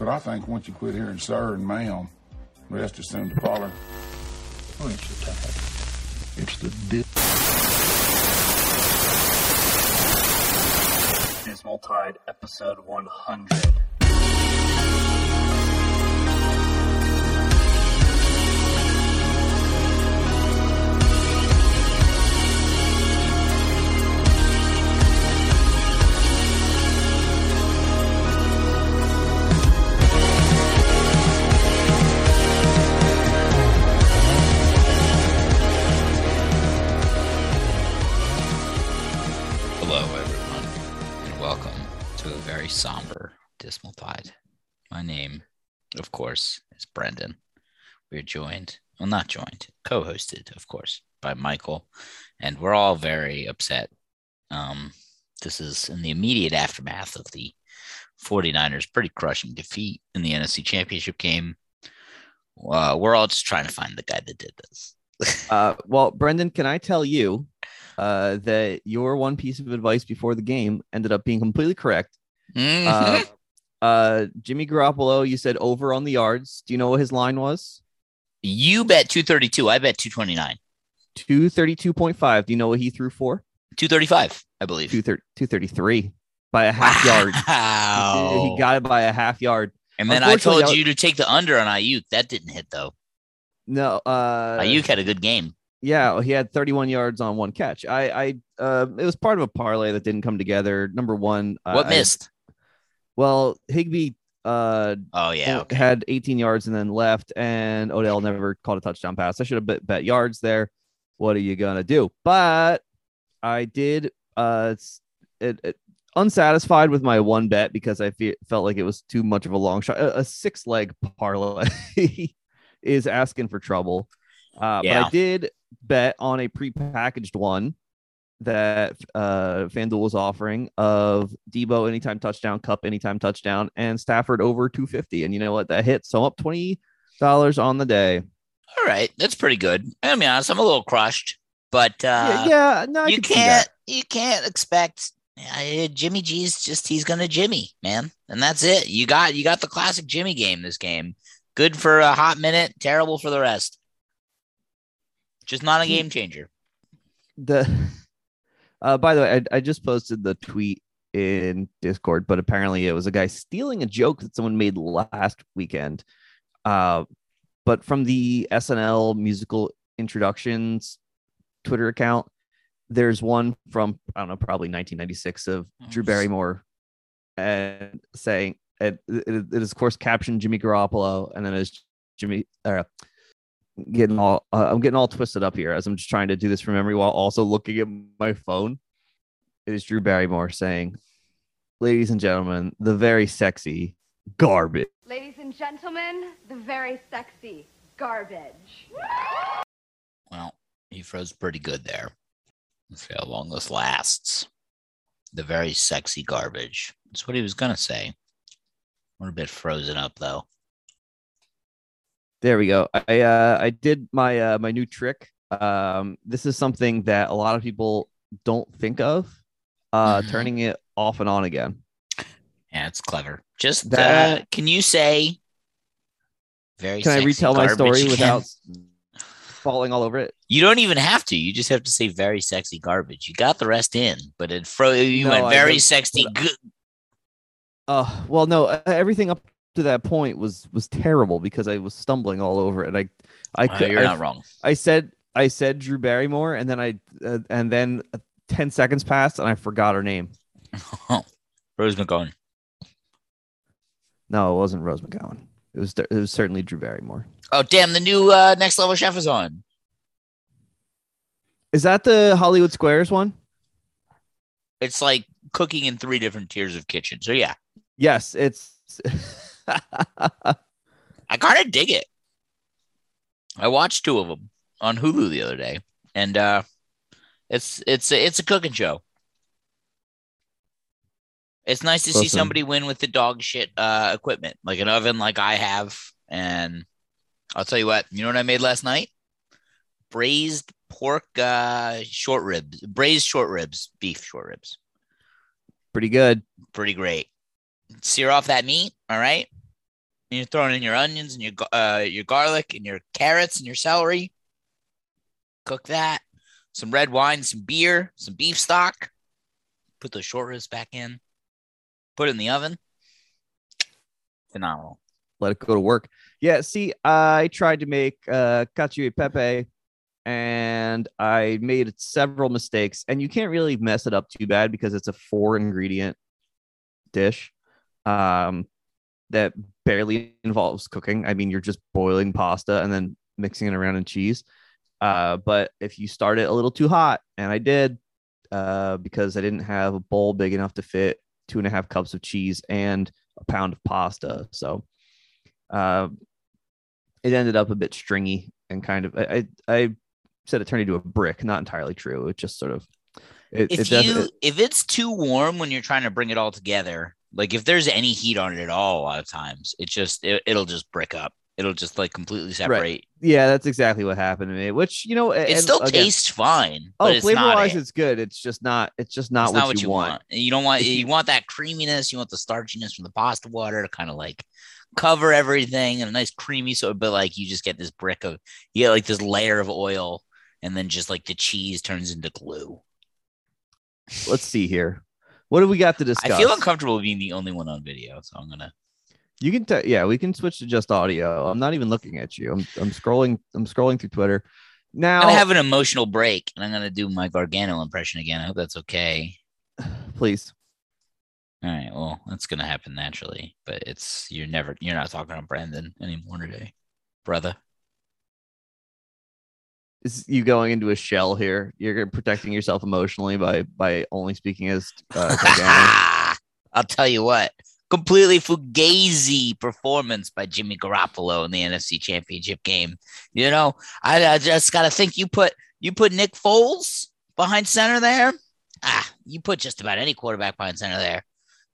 But I think once you quit hearing sir and ma'am, rest is soon to follow. Oh, it's the tide. It's the dip. Dismal Tide, episode 100. Somber Dismal Tide. My name, of course, is Brendan. We're joined, well, not joined, co hosted, of course, by Michael, and we're all very upset. Um, this is in the immediate aftermath of the 49ers' pretty crushing defeat in the NFC Championship game. Uh, we're all just trying to find the guy that did this. Uh, well, Brendan, can I tell you uh, that your one piece of advice before the game ended up being completely correct? Uh, uh, Jimmy Garoppolo, you said over on the yards. Do you know what his line was? you bet 232. I bet 229. 232.5. Do you know what he threw for? 235, I believe. 230 233 by a half yard. Wow. He got it by a half yard. And then I told I- you to take the under on Aiyuk. That didn't hit though. No, uh, Aiyuk had a good game. Yeah, he had 31 yards on one catch. I, I, uh, it was part of a parlay that didn't come together. Number one, uh, What I- missed? Well, Higbee, uh, oh yeah. Okay. had 18 yards and then left, and Odell never caught a touchdown pass. I should have bet, bet yards there. What are you gonna do? But I did, uh, it, it unsatisfied with my one bet because I fe- felt like it was too much of a long shot. A, a six leg parlay is asking for trouble. Uh, Yeah. But I did bet on a prepackaged one that uh FanDuel is offering of Deebo anytime touchdown, Kupp anytime touchdown, and Stafford over 250. And you know what? That hit. So I'm up $20 on the day. All right, that's pretty good. I mean, honest, I'm a little crushed, but uh, yeah, yeah, no, I you can can't, you can't expect uh, Jimmy G's just he's gonna Jimmy man, and that's it. You got you got the classic Jimmy game this game. Good for a hot minute, terrible for the rest. Just not a game changer. The uh by the way, I, I just posted the tweet in Discord, but apparently it was a guy stealing a joke that someone made last weekend. Uh but from the SNL musical introductions Twitter account, there's one from I don't know, probably 1996 of Drew Barrymore and saying it, it, it is of course captioned Jimmy Garoppolo and then it's Jimmy uh, getting all uh, I'm getting all twisted up here as I'm just trying to do this from memory while also looking at my phone. It is Drew Barrymore saying, "Ladies and gentlemen, the very sexy garbage." Ladies and gentlemen, the very sexy garbage. Well, he froze pretty good there. Let's see how long this lasts. The very sexy garbage. That's what he was gonna say. We're a bit frozen up though. There we go. I uh, I did my uh, my new trick. Um, this is something that a lot of people don't think of. Uh, Mhm. turning it off and on again. Yeah, it's clever. Just That- uh, can you say very Can I retell my story without falling all over it? You don't even have to. You just have to say very sexy garbage. You got the rest in, but it fro you No, went very sexy good. Uh, well, no, everything up to that point was was terrible because I was stumbling all over it. I, I, could, you're I, not wrong. I said I said Drew Barrymore, and then I uh, and then uh, ten seconds passed, and I forgot her name. Rose McGowan. No, it wasn't Rose McGowan. It was it was certainly Drew Barrymore. Oh damn! The new uh, next level chef is on. Is that the Hollywood Squares one? It's like cooking in three different tiers of kitchen. So yeah, Yes, it's. I kind of dig it. I watched two of them on Hulu the other day, and uh, it's it's a, it's a cooking show. It's nice to see somebody win with the dog shit uh, equipment, like an oven, like I have. And I'll tell you what, you know what I made last night? Braised pork uh, short ribs, braised short ribs, beef short ribs. Pretty good. Pretty great. Sear off that meat, all right? And you're throwing in your onions and your uh, your garlic and your carrots and your celery. Cook that. Some red wine, some beer, some beef stock. Put those short ribs back in. Put it in the oven. Phenomenal. let it go to work. Yeah, see, I tried to make uh cacio e pepe and I made several mistakes and you can't really mess it up too bad because it's a four ingredient dish um that barely involves cooking. I mean, you're just boiling pasta and then mixing it around in cheese. Uh but if you start it a little too hot and I did uh because I didn't have a bowl big enough to fit two and a half cups of cheese and a pound of pasta. So uh, it ended up a bit stringy and kind of I, I I said it turned into a brick. Not entirely true. It just sort of it, If it you it- if it's too warm when you're trying to bring it all together, like if there's any heat on it at all, a lot of times it just it, it'll just brick up. It'll just like completely separate. yeah, that's exactly what happened to me. Which you know, It and still again, tastes fine. Oh, flavor wise, it. it's good. It's just not. It's just not, It's what, not what you, you want. want. You don't want you want that creaminess. You want the starchiness from the pasta water to kind of like cover everything and a nice creamy. So, but like you just get this brick of you get like this layer of oil, and then just like the cheese turns into glue. Let's see here. What do we got to discuss? I feel uncomfortable being the only one on video, so I'm gonna. You can, tell, yeah, we can switch to just audio. I'm not even looking at you. I'm, I'm scrolling. I'm scrolling through Twitter. Now, I'm gonna have an emotional break, and I'm gonna do my Gargano impression again. I hope that's okay. please. All right, well, that's gonna happen naturally, but it's you're never you're not talking to Brandon anymore today, brother. Is you going into a shell here? You're protecting yourself emotionally by by only speaking as uh, I'll tell you what, completely fugazi performance by Jimmy Garoppolo in the NFC Championship game. You know, I, I just got to think you put you put Nick Foles behind center there. Ah, you put just about any quarterback behind center there,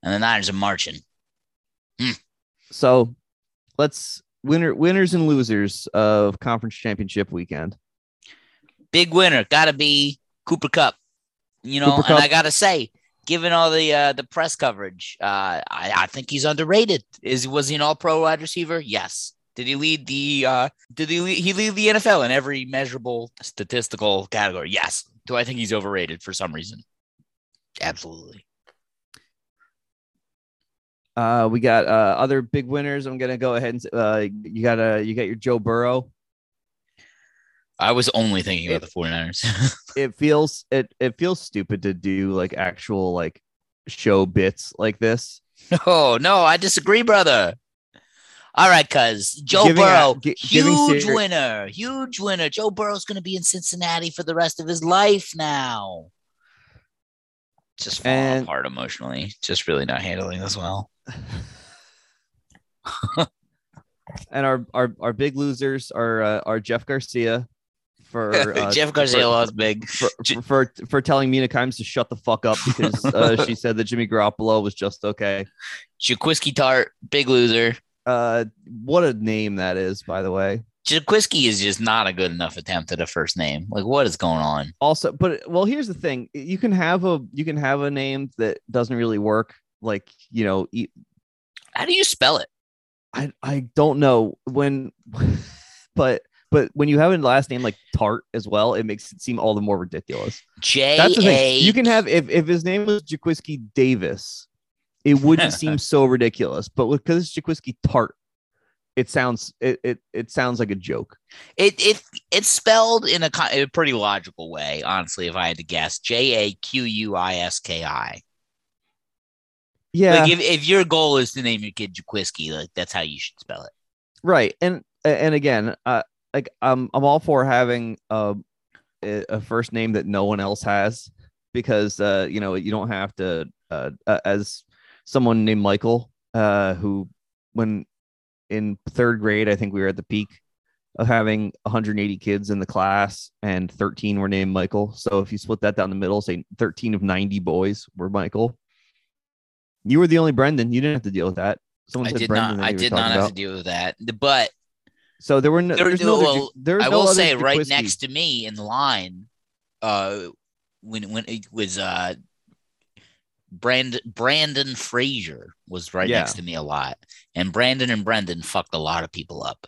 and the Niners are marching. So let's winner winners and losers of conference championship weekend. Big winner, got to be Cooper Kupp. You know, Cooper and. I got to say, given all the uh, the press coverage, uh, I, I think he's underrated. Is was he an All Pro wide receiver? Yes. Did he lead the? Uh, did he lead, he lead the NFL in every measurable statistical category? Yes. Do I think he's overrated for some reason? Absolutely. Uh, we got uh, other big winners. I'm gonna go ahead and uh, you got uh, you got your Joe Burrow. I was only thinking about the 49ers. It feels it it feels stupid to do like actual like show bits like this. no, no, I disagree, brother. All right, cuz Joe Giving Burrow, out- huge winner, huge winner. Joe Burrow's going to be in Cincinnati for the rest of his life now. Just falling And- apart emotionally. Just really not handling this well. And our our, our big losers are uh, are Jeff Garcia for uh, Jeff lost big. for, for, for for telling Mina Kimes to shut the fuck up because uh, she said that Jimmy Garoppolo was just okay. Jaquiski Tartt, big loser. Uh, what a name that is, by the way. Jaquiski is just not a good enough attempt at a first name. Like, what is going on? Also, but well, here's the thing: you can have a you can have a name that doesn't really work. Like you know, e- How do you spell it? I I don't know when, but but when you have a last name like Tartt as well, it makes it seem all the more ridiculous. J A. You can have if if his name was Jaquiski Davis, it wouldn't seem so ridiculous. But because it's Jaquiski Tartt, it sounds it, it it sounds like a joke. It it it's spelled in a, ki- a pretty logical way, honestly. If I had to guess, J A Q U I S K I. Yeah, Like if, if your goal is to name your kid Jaquiski, like that's how you should spell it. right. And and again, uh, like I'm I'm all for having a a first name that no one else has because uh you know you don't have to uh uh, as someone named Michael uh who when in third grade I think we were at the peak of having 180 kids in the class and 13 were named Michael. So if you split that down the middle, say 13 of 90 boys were Michael. You were the only Brendan. You didn't have to deal with that. Someone I did Brendan. not. I did not have about. to deal with that. But So there were no. there, there's no. well, other, there's I no will say right Jaquiski. next to me in line, uh, when when it was uh, Brandon Brandon Frazier was right Yeah. next to me a lot, And Brandon and Brendan fucked a lot of people up.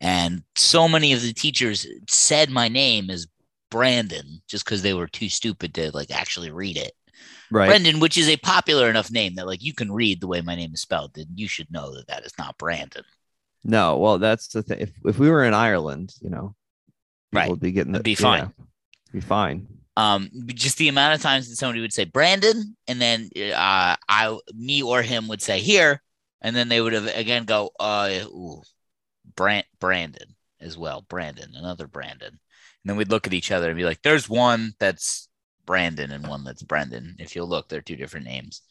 And so many of the teachers said my name as Brandon just because they were too stupid to like actually read it. Right. Brendan, which is a popular enough name that like you can read the way my name is spelled, then you should know that that is not Brandon. No, well, that's the thing. If if we were in Ireland, you know, Right. would be getting It'd the, be fine. yeah, be fine. Um, just the amount of times that somebody would say Brandon, and then uh, I, me or him would say here, and then they would have again go, uh, ooh, Brand, Brandon as well, Brandon, another Brandon, and then we'd look at each other and be like, "There's one that's Brandon and one that's Brendan. If you'll look, they're two different names."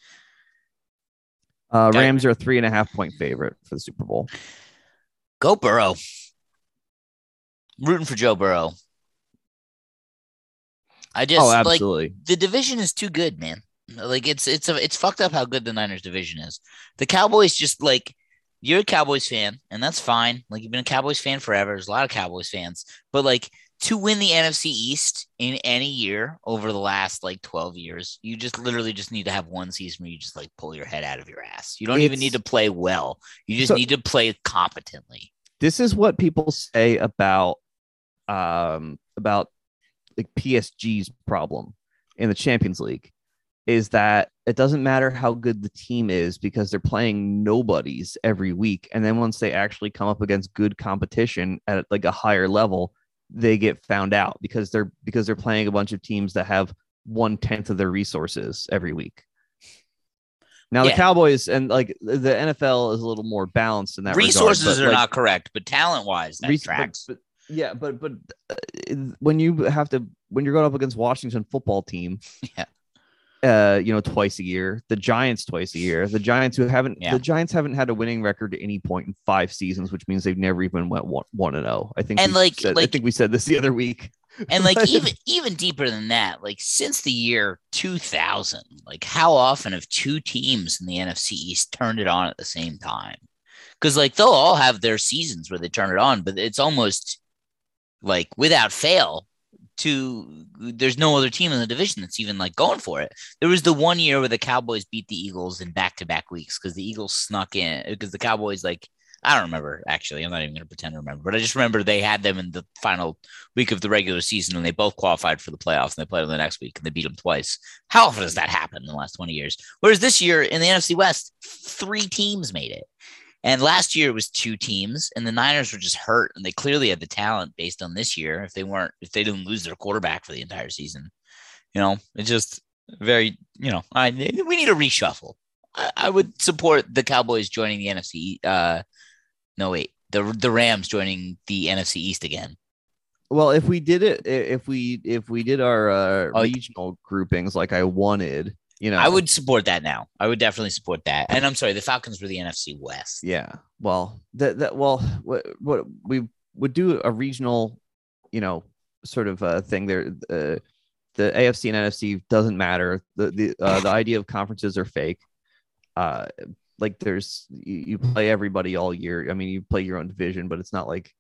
Uh, Rams are a three and a half point favorite for the Super Bowl. Go Burrow. Rooting for Joe Burrow. I just oh, like the division is too good, man. Like it's it's a, it's fucked up how good the Niners division is. The Cowboys just like you're a Cowboys fan, and that's fine. Like you've been a Cowboys fan forever. There's a lot of Cowboys fans, but like to win the NFC East in any year over the last like 12 years, you just literally just need to have one season where you just like pull your head out of your ass. You don't even need to play well. You just So- need to play competently. this is what people say about um about like PSG's problem in the Champions League is that it doesn't matter how good the team is because they're playing nobodies every week and then once they actually come up against good competition at like a higher level they get found out because they're because they're playing a bunch of teams that have one tenth of their resources every week now Yeah. the Cowboys and like the NFL is a little more balanced in that regard, Resources but, are like, not correct, but talent wise, that Res- but- tracks. but- yeah, but but uh, when you have to when you're going up against Washington football team, Yeah. Uh, you know, twice a year, the Giants twice a year, the Giants who haven't Yeah. the Giants haven't had a winning record at any point in five seasons, which means they've never even went one one and zero. I think And, like- said, I think we said this the other week. and like even even deeper than that like since the year 2000 like how often have two teams in the nfc east turned it on at the same time because like they'll all have their seasons where they turn it on but it's almost like without fail to there's no other team in the division that's even like going for it there was the one year where the cowboys beat the eagles in back-to-back weeks because the eagles snuck in because the cowboys like i don't remember actually i'm not even going to pretend to remember but i just remember they had them in the final week of the regular season and they both qualified for the playoffs and they played them the next week and they beat them twice. How often does that happen in the last 20 years? Whereas this year in the NFC West, three teams made it. And last year it was two teams, and the Niners were just hurt, and they clearly had the talent based on this year. If they weren't, if they didn't lose their quarterback for the entire season, you know, it's just very, you know, I we need a reshuffle. I, I would support the Cowboys joining the NFC. Uh, no, wait, the the Rams joining the NFC East again. Well, if we did it, if we if we did our uh, Oh, regional groupings like I wanted, you know, I would support that now. I would definitely support that. And I'm sorry, the Falcons were the NFC West. Yeah. Well, that that well, what what we would do a regional, you know, sort of uh, thing there. Uh, the AFC and NFC doesn't matter. The the uh, the idea of conferences are fake. Uh, like there's you, you play everybody all year. I mean, you play your own division, but it's not like,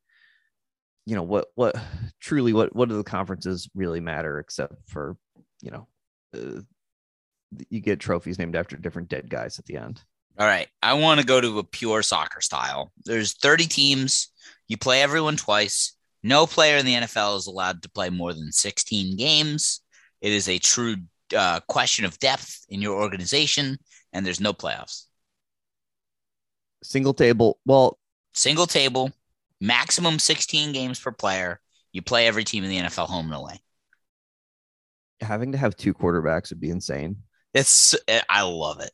you know, what what truly what what do the conferences really matter except for, you know, uh, you get trophies named after different dead guys at the end. All right. I want to go to a pure soccer style. There's 30 teams. You play everyone twice. No player in the NFL is allowed to play more than 16 games. It is a true uh, question of depth in your organization, and there's no playoffs. Single table. Well, Single table, maximum 16 games per player. You play every team in the NFL home and away. having to have two quarterbacks would be insane. It's I love it.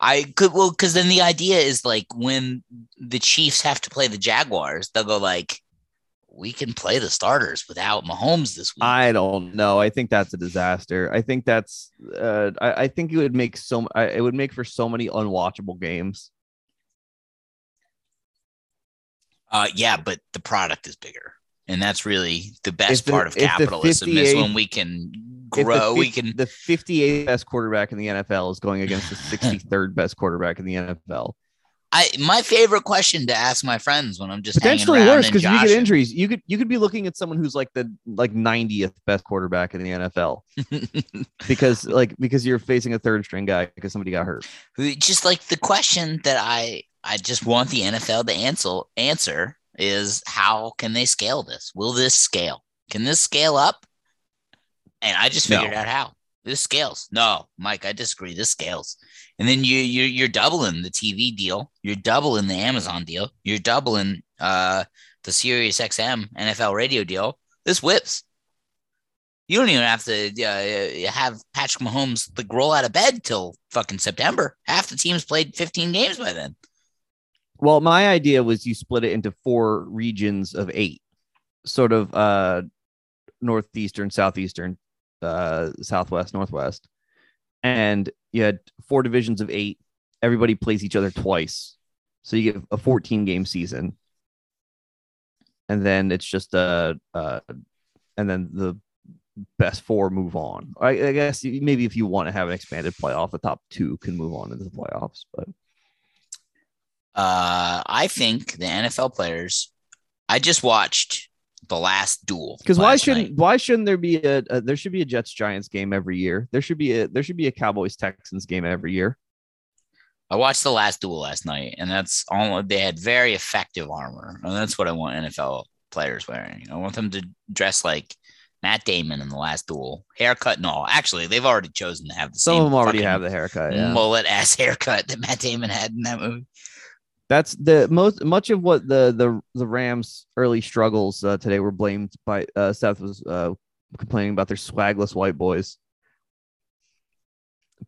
I could well because then the idea is like when the Chiefs have to play the Jaguars, they'll go like, we can play the starters without Mahomes this week. I don't know. I think that's a disaster. I think that's. Uh, I, I think it would make so. I, it would make for so many unwatchable games. uh, yeah, but the product is bigger, and that's really the best the- part of capitalism is when we can If the grow. we can The 58th best quarterback in the NFL is going against the 63rd best quarterback in the NFL. I my favorite question to ask my friends when I'm just Potentially worse because you get injuries. You could you could be looking at someone who's like the like 90th best quarterback in the NFL because like because you're facing a third string guy because somebody got hurt. Just like the question that I I just want the NFL to answer answer is how can they scale this? Will this scale? Can this scale up? And I just No. figured out how. This scales. No, Mike, I disagree. This scales. And then you you you're doubling the TV deal. You're doubling the Amazon deal. You're doubling uh the Sirius XM NFL radio deal. This whips. You don't even have to uh, have Patrick Mahomes like roll out of bed till fucking September. Half the teams played 15 games by then. Well, my idea was you split it into four regions of eight, sort of uh northeastern, southeastern, uh southwest, northwest. And you had four divisions of eight. Everybody plays each other twice. So you get a 14 game season. And then it's just uh uh and then the best four move on. I, I guess maybe if you want to have an expanded playoff, the top two can move on into the playoffs. But Uh, I think the NFL players. I just watched the last duel Because why shouldn't night. why shouldn't there be a, a there should be a Jets Giants game every year? There should be a there should be a Cowboys Texans game every year. I watched the last duel last night, and that's all. They had very effective armor, and that's what I want NFL players wearing. I want them to dress like Matt Damon in the last duel, haircut and all. Actually, they've already chosen to have the Some same of them already have the haircut. Yeah. mullet ass haircut that Matt Damon had in that movie. That's the most much of what the the the Rams early struggles uh, today were blamed by uh, Seth was uh, complaining about their swagless white boys.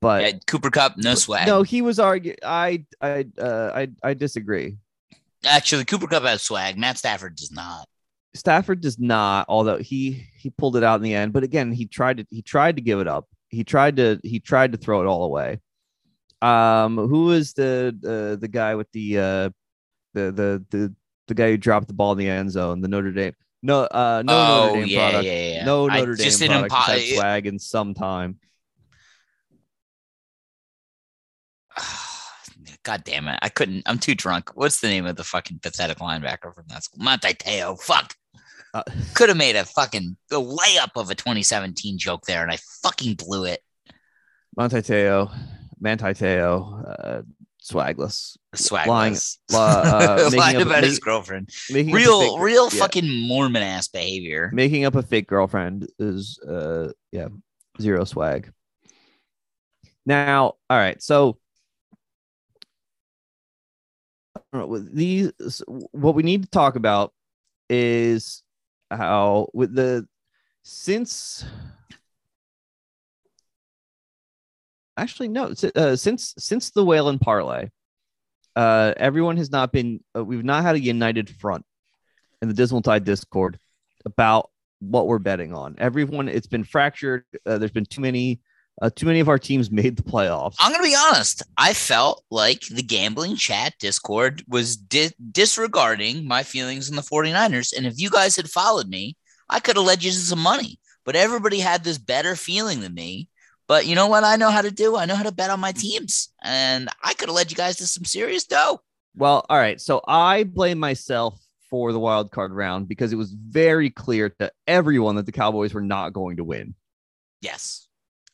But Yeah, Cooper Kupp, no swag. no, he was arguing. I I uh, I I disagree. Actually, Cooper Kupp has swag. Matt Stafford does not. Stafford does not, although he he pulled it out in the end. But again, he tried to he tried to give it up. He tried to he tried to throw it all away. Um, who was the uh, the guy with the uh the the the the guy who dropped the ball in the end zone? The Notre Dame. No, uh, no oh, Notre Dame yeah, product. yeah, yeah. No I Notre Dame just product impo- swag in some time. God damn it. I couldn't. I'm too drunk. What's the name of the fucking pathetic linebacker from that school? Manti Te'o. Fuck. Uh, Could have made a fucking a layup of a 2017 joke there, and I fucking blew it. Manti Te'o, Manti Te'o, uh, swagless, Swagless. uh, Lying up- about his make- girlfriend. making up a Real, real yeah. fucking Mormon ass behavior. making up a fake girlfriend is uh yeah zero swag now all right so I don't know, with these what we need to talk about is how with the since actually no uh, since since the Whalen parlay uh everyone has not been uh, we've not had a united front in the dismal tide discord about what we're betting on. Everyone, it's been fractured. Uh, there's been too many, uh, too many of our teams made the playoffs. I'm gonna be honest. I felt like the gambling chat Discord was di- disregarding my feelings in the 49ers. And if you guys had followed me, I could have led you to some money. But everybody had this better feeling than me. But you know what I know how to do? I know how to bet on my teams. And I could have led you guys to some serious dough. Well, all right. So I blame myself for the wild card round because it was very clear to everyone that the Cowboys were not going to win. Yes.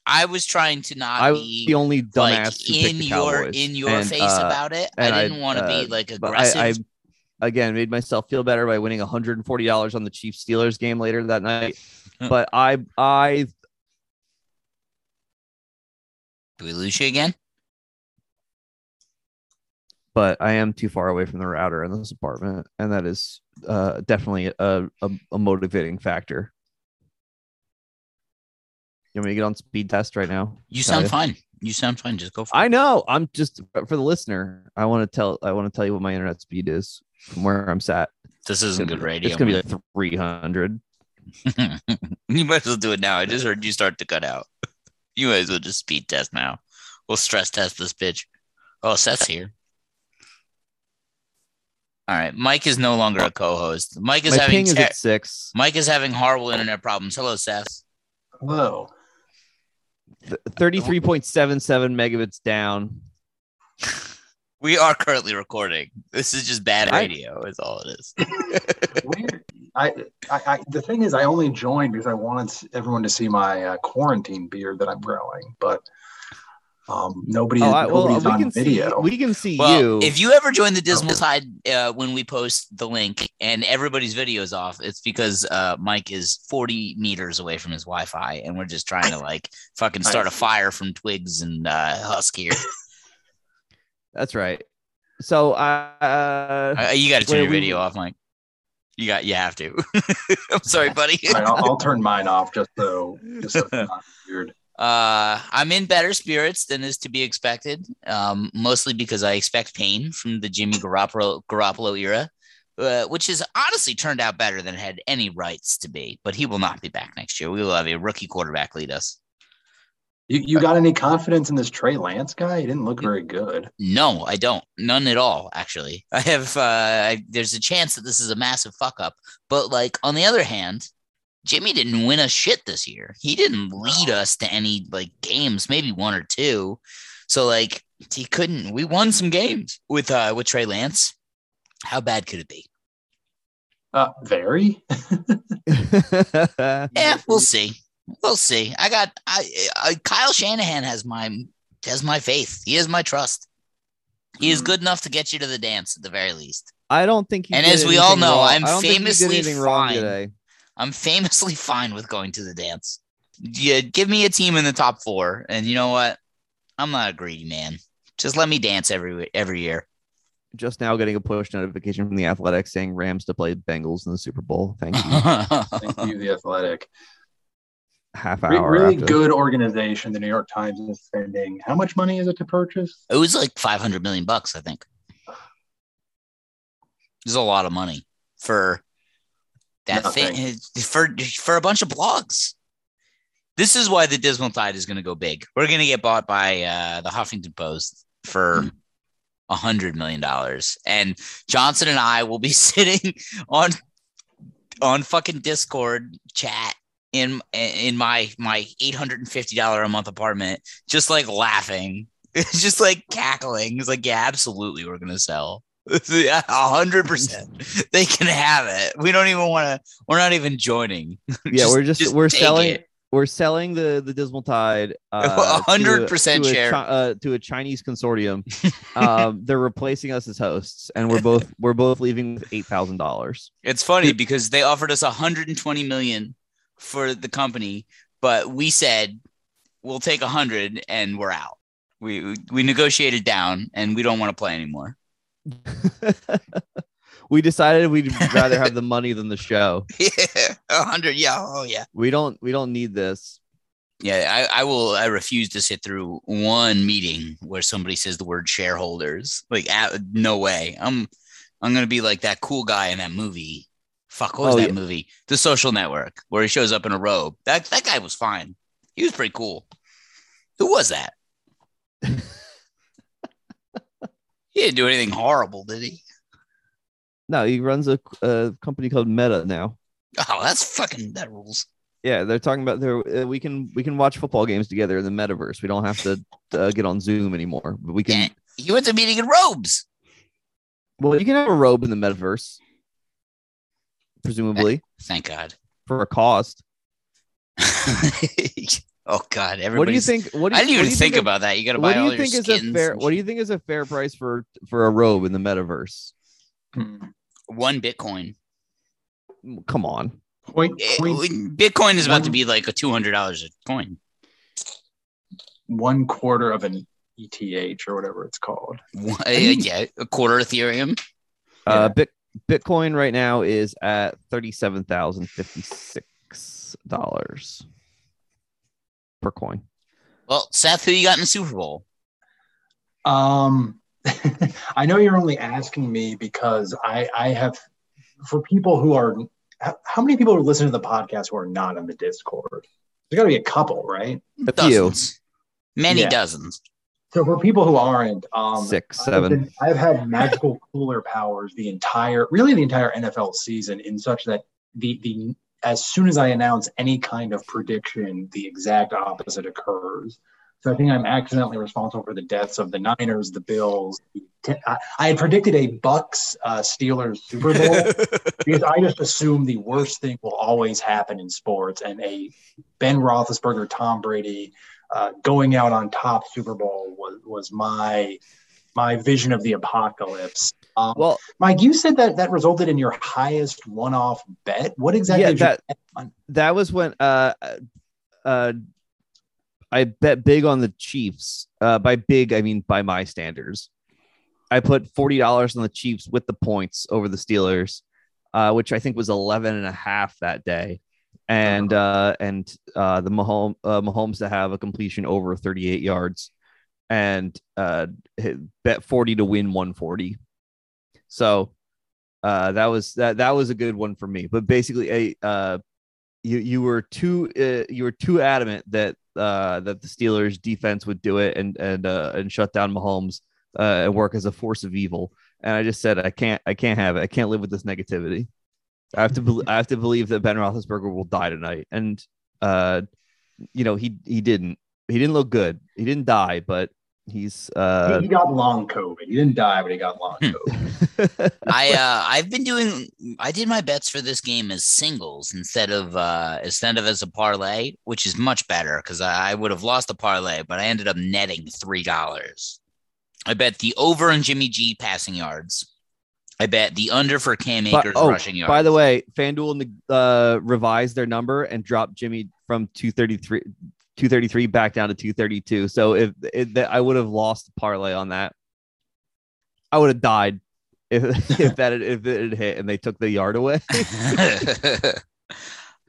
I was trying to not I was be the only dumbass like in your in your And, face uh, about it. I didn't want to uh, be like aggressive. I, I again made myself feel better by winning $140 on the Chiefs Steelers game later that night. but I I Do we lose you again? but I am too far away from the router in this apartment, and that is uh, definitely a, a, a motivating factor. You want me to get on speed test right now? You sound fine. You sound fine. Just go for I it. know. I'm just for the listener. I want to tell. I want to tell you what my internet speed is from where I'm sat. This isn't good radio. It's gonna man. be like 300. you might as well do it now. I just heard you start to cut out. You might as well just speed test now. We'll stress test this bitch. Oh, Seth's here. All right. Mike is no longer a co-host. Mike is My having ping is ter- at six. Mike is having horrible internet problems. Hello, Seth. Hello. 33.77 megabits down. We are currently recording. This is just bad I- radio. Is all it is. Weird. I, I, I, the thing is, I only joined because I wanted everyone to see my uh, quarantine beard that I'm growing, but um, nobody, Oh, I, well, nobody's we on can video. see. We can see Well, you. if you ever join the Dismal Tide uh, when we post the link and everybody's video is off, it's because uh, Mike is 40 meters away from his Wi-Fi, and we're just trying to like fucking start a fire from twigs and uh, husk here. That's right. So uh, Uh, you got to turn Wait, your we- video off, Mike. You got. You have to. I'm sorry, buddy. Right, I'll, I'll turn mine off just so, just so it's not weird. Uh, I'm in better spirits than is to be expected. Um, mostly because I expect pain from the Jimmy Garoppolo, Garoppolo era, uh, which has honestly turned out better than it had any rights to be. But he will not be back next year. We will have a rookie quarterback lead us. You, you got any confidence in this Trey Lance guy? He didn't look very good. No, I don't. None at all. Actually, I have. Uh, I, there's a chance that this is a massive fuck up. But like on the other hand, Jimmy didn't win us shit this year. He didn't lead us to any like games, maybe one or two. So like he couldn't. We won some games with uh with Trey Lance. How bad could it be? Uh, very. Yeah, we'll see. We'll see. I got. I, I Kyle Shanahan has my has my faith. He has my trust. He is Hmm. good enough to get you to the dance at the very least. I don't think he And did as we all know, wrong. I'm I don't think he did famously anything wrong fine. today. I'm famously fine with going to the dance. Yeah, give me a team in the top four, and you know what? I'm not a greedy man. Just let me dance every every year. Just now getting a push notification from the Athletics saying Rams to play Bengals in the Super Bowl. Thank you. Thank you, the athletic. Half hour. really after. good organization. The New York Times is spending. How much money is it to purchase? it was like 500 million bucks, I think. There's a lot of money for that Nothing. thing for for a bunch of blogs. This is why the Dismal Tide is going to go big. We're going to get bought by uh, the Huffington Post for a hundred million dollars, and Johnson and I will be sitting on on fucking Discord chat in in my my eight hundred and fifty dollar a month apartment, just like laughing, it's just like cackling. It's like, yeah, absolutely, we're gonna sell. A hundred percent. They can have it. We don't even want to. We're not even joining. Yeah, we're just, we're selling it. we're selling the the Dismal Tide uh, A hundred percent a share. Uh, to a Chinese consortium. um, they're replacing us as hosts, and we're both we're both leaving with eight thousand dollars. It's funny because they offered us 120 million for the company, but we said we'll take a 100 and we're out. We we negotiated down and we don't want to play anymore. we decided we'd rather have the money than the show. Yeah, 100. Yeah, oh yeah. We don't we don't need this. Yeah, I, I will. I refuse to sit through one meeting where somebody says the word shareholders. Like, no way. I'm I'm gonna be like that cool guy in that movie. Fuck, what was Oh, that yeah. movie? The Social Network, where he shows up in a robe. That that guy was fine. He was pretty cool. Who was that? he didn't do anything horrible, did he? No, he runs a, a company called Meta now. Oh, that's fucking that rules. Yeah, they're talking about there. Uh, we can we can watch football games together in the metaverse. We don't have to uh, get on Zoom anymore. But we can. Yeah, he went to meeting in robes. Well, you can have a robe in the metaverse, presumably Thank God. for a cost. oh God, everybody. What do you think? What do I you, didn't even do you think of- about that. You got to What buy do all you your think is a skins fair? What do you think is a fair price for for a robe in the metaverse? Hmm. one Bitcoin. Come on. Point, Eh, Bitcoin is about to be like a two hundred dollars a coin. one quarter of an ETH or whatever it's called. One- yeah, a quarter Ethereum. Uh, Bit Bitcoin right now is at thirty-seven thousand fifty-six dollars per coin. Well, Seth, who you got in the Super Bowl? Um, I know you're only asking me because I, I have, for people who are, how, how many people are listening to the podcast who are not on the Discord? There's got to be a couple, right? A few. Dozens, many Yeah. dozens. So for people who aren't, um, Six, I've seven. been- I've had magical cooler powers the entire, really the entire NFL season, in such that the the as soon as I announce any kind of prediction, the exact opposite occurs. So I think I'm accidentally responsible for the deaths of the Niners, the Bills. the I, I had predicted a Bucs uh, Steelers Super Bowl because I just assume the worst thing will always happen in sports, and a Ben Roethlisberger, Tom Brady uh, going out on top Super Bowl was was my my vision of the apocalypse. Um, Well, Mike, you said that that resulted in your highest one-off bet. What exactly? Yeah, did you that- bet on? that was when uh uh I bet big on the Chiefs. Uh by big I mean by my standards. I put forty dollars on the Chiefs with the points over the Steelers, uh, which I think was 11 and a half that day. And uh and uh the Mahomes uh, Mahomes to have a completion over 38 yards and uh bet 40 to win 140. So uh that was that that was a good one for me. But basically a uh you you were too uh, you were too adamant that uh, that the Steelers defense would do it and and uh, and shut down Mahomes uh, and work as a force of evil. And I just said I can't I can't have it. I can't live with this negativity. I have to bel I have to believe that Ben Roethlisberger will die tonight. And uh, you know he he didn't he didn't look good. He didn't die, but he's uh he got long COVID. He didn't die, but he got long Hmm. COVID. I uh I've been doing I did my bets for this game as singles instead of uh instead of as a parlay, which is much better because I, I would have lost the parlay, but I ended up netting three dollars. I bet the over on Jimmy G passing yards. I bet the under for Cam Akers oh, rushing yards. by the way, FanDuel uh, revised their number and dropped Jimmy from 233, 233 back down to 232. So if, if that, I would have lost the parlay on that, I would have died if, if that had, if it had hit and they took the yard away.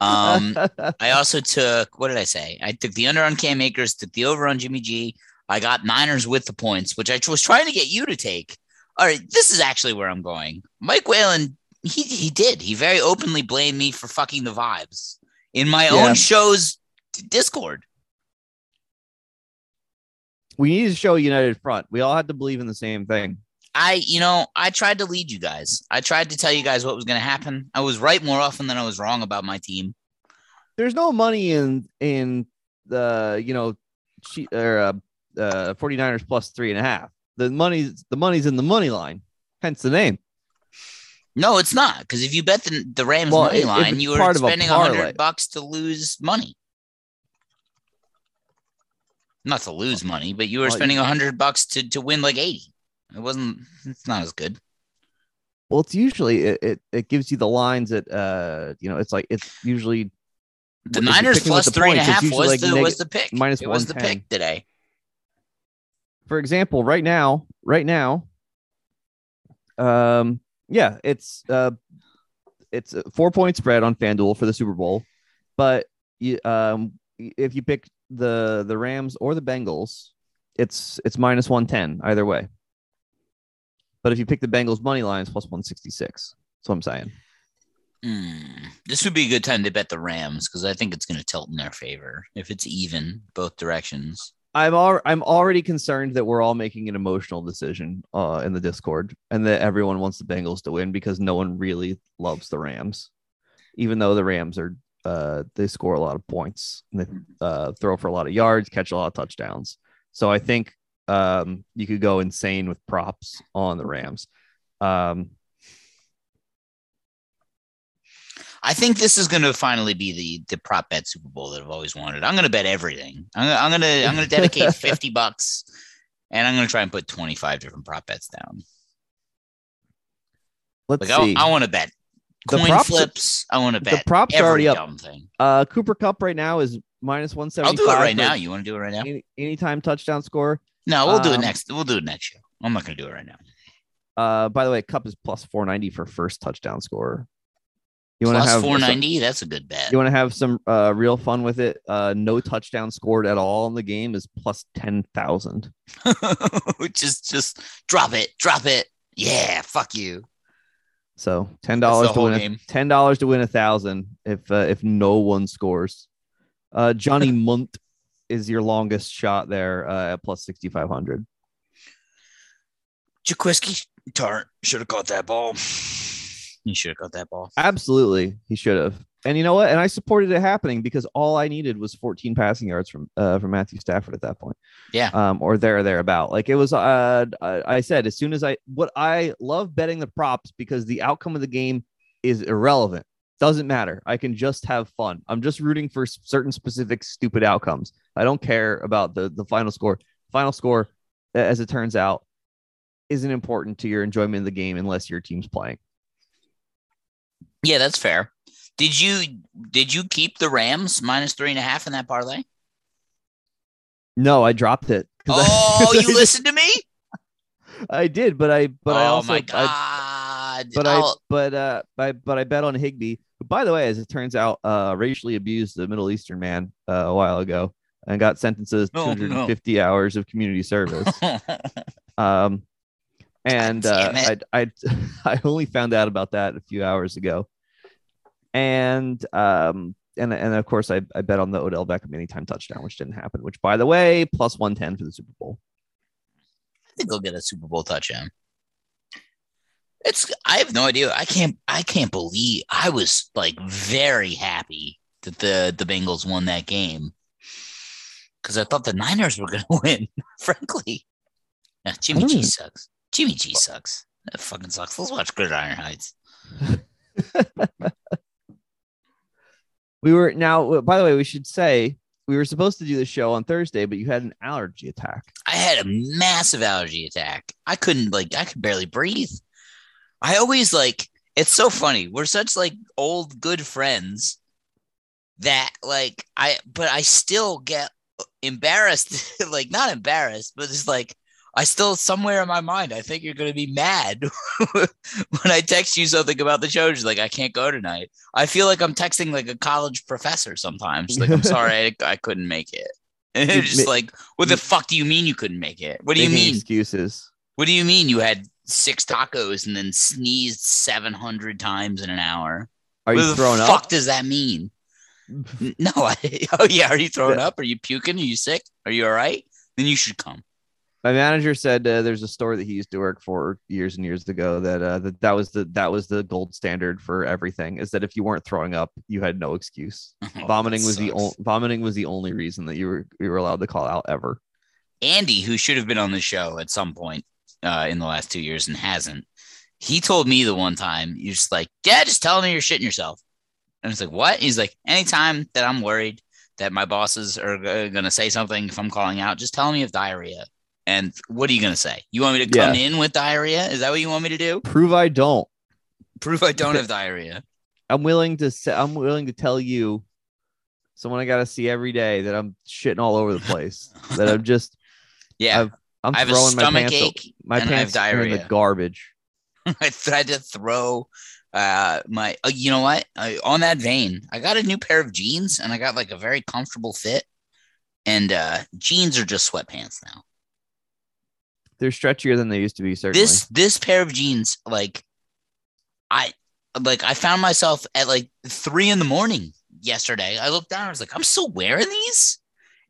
um I also took what did I say? I took the under on Cam Akers, took the over on Jimmy G. I got Niners with the points, which I was trying to get you to take. All right, this is actually where I'm going. Mike Whalen, he he did. He very openly blamed me for fucking the vibes in my Yeah. own show's Discord. we need to show a united front. We all had to believe in the same thing. I, you know, I tried to lead you guys. I tried to tell you guys what was going to happen. I was right more often than I was wrong about my team. There's no money in in the you know che- or uh, uh 49ers plus three and a half. The money's the money's in the money line, hence the name. No, it's not because if you bet the, the Rams Well, money line, you were spending a hundred bucks to lose money. Not to lose money, but you were Well, spending a hundred bucks to to win like eighty. It wasn't. It's not as good. Well, it's usually it, it, it gives you the lines that uh you know it's like it's usually The Niners plus the three and a half was like the neg- was the pick. minus it was the pick today. For example right now right now um yeah it's uh it's a four point spread on FanDuel for the Super Bowl but you um if you pick the the Rams or the Bengals it's it's minus 110 either way but if you pick the Bengals money lines, plus 166 that's what I'm saying Hmm. This would be a good time to bet the Rams because I think it's going to tilt in their favor if it's even both directions. I'm al- I'm already concerned that we're all making an emotional decision uh, in the Discord, and that everyone wants the Bengals to win because no one really loves the Rams, even though the Rams are uh, they score a lot of points and they uh, throw for a lot of yards, catch a lot of touchdowns. So I think um, you could go insane with props on the Rams. Um, I think this is going to finally be the the prop bet Super Bowl that I've always wanted. I'm going to bet everything. I'm, I'm going to I'm going to dedicate 50 bucks, and I'm going to try and put 25 different prop bets down. let's Like I, see. I want to bet The coin props- flips. I want to bet the props are every already up. dumb thing. uh, Cooper Kupp right now is minus one seventy. I'll do it right now. You want to do it right now? Any, anytime touchdown score. No, we'll do it Um, next. We'll do it next year. I'm not going to do it right now. Uh, by the way, Kupp is plus 490 for first touchdown scorer. You want to have 490. That's a good bet. You want to have some uh, real fun with it? Uh, no touchdown scored at all in the game is plus 10,000. just just drop it, drop it. Yeah, fuck you. So ten dollars to win. A, ten dollars to win a thousand if uh, if no one scores. Uh, Johnny Munt is your longest shot there uh, at plus 6,500. Jaquiski Tartt should have caught that ball. He should have got that ball. Absolutely, he should have. And you know what? And I supported it happening because all I needed was 14 passing yards from uh, from Matthew Stafford at that point. Yeah. Um, or there or thereabout. Like it was. Uh, I I said as soon as I what I love betting the props because the outcome of the game is irrelevant. Doesn't matter. I can just have fun. I'm just rooting for certain specific stupid outcomes. I don't care about the the final score. Final score, as it turns out, isn't important to your enjoyment of the game unless your team's playing. Yeah, that's fair. Did you did you keep the Rams minus three and a half in that parlay? No, I dropped it. I- Oh, I you listened to me? I did, but I but I oh also my I, but I I'll- but uh I, but I bet on Higbee. By the way, as it turns out, uh racially abused a Middle Eastern man uh, a while ago and got sentences Oh, no. 250 hours of community service. um and uh, I I I only found out about that a few hours ago. And um and and of course I, I bet on the Odell Beckham anytime touchdown, which didn't happen, which by the way, plus 110 for the Super Bowl. I think he'll get a Super Bowl touchdown. It's I have no idea. I can't I can't believe I was like very happy that the the Bengals won that game. Cause I thought the Niners were gonna win, frankly. Yeah, Jimmy G sucks. Jimmy G sucks. That fucking sucks. Let's watch Gridiron Heights. We were now, by the way, we should say we were supposed to do the show on Thursday, but you had an allergy attack. I had a massive allergy attack. I couldn't like I could barely breathe. I always like it's so funny. We're such like old good friends that like I but I still get embarrassed like not embarrassed but it's like I still somewhere in my mind I think you're going to be mad when I text you something about the show just like I can't go tonight. I feel like I'm texting like a college professor sometimes like I'm sorry I, I couldn't make it. And it's just like what the fuck do you mean you couldn't make it? What do you mean? Excuses. What do you mean you had six tacos and then sneezed 700 times in an hour? Are what you the throwing fuck up? does that mean? No, I, oh yeah, are you throwing up? Are you puking? Are you sick? Are you all right? Then you should come. My manager said uh, there's a store that he used to work for years and years ago that uh, that that was the that was the gold standard for everything. Is that if you weren't throwing up, you had no excuse. Oh, vomiting was the sucks. only vomiting was the only reason that you were you were allowed to call out ever. Andy, who should have been on the show at some point uh, in the last two years and hasn't, he told me the one time, you're just like, yeah, just tell me you're shitting yourself. And it's like, what? He's like, anytime that I'm worried that my bosses are going to say something if I'm calling out, just tell me have diarrhea. And what are you going to say? You want me to come in with diarrhea? Is that what you want me to do? Prove I don't. Prove I don't have diarrhea. I'm willing to say I'm willing to tell you, someone I got to see every day that I'm shitting all over the place. that I'm just Yeah. I've- I'm I have a throwing my pants. ache my and I have pants in the garbage. I tried to throw uh my uh, you know what I, on that vein i got a new pair of jeans and i got like a very comfortable fit and uh jeans are just sweatpants now They're stretchier than they used to be. Certainly. this this pair of jeans like i like i found myself at like three in the morning yesterday i looked down i was like i'm still wearing these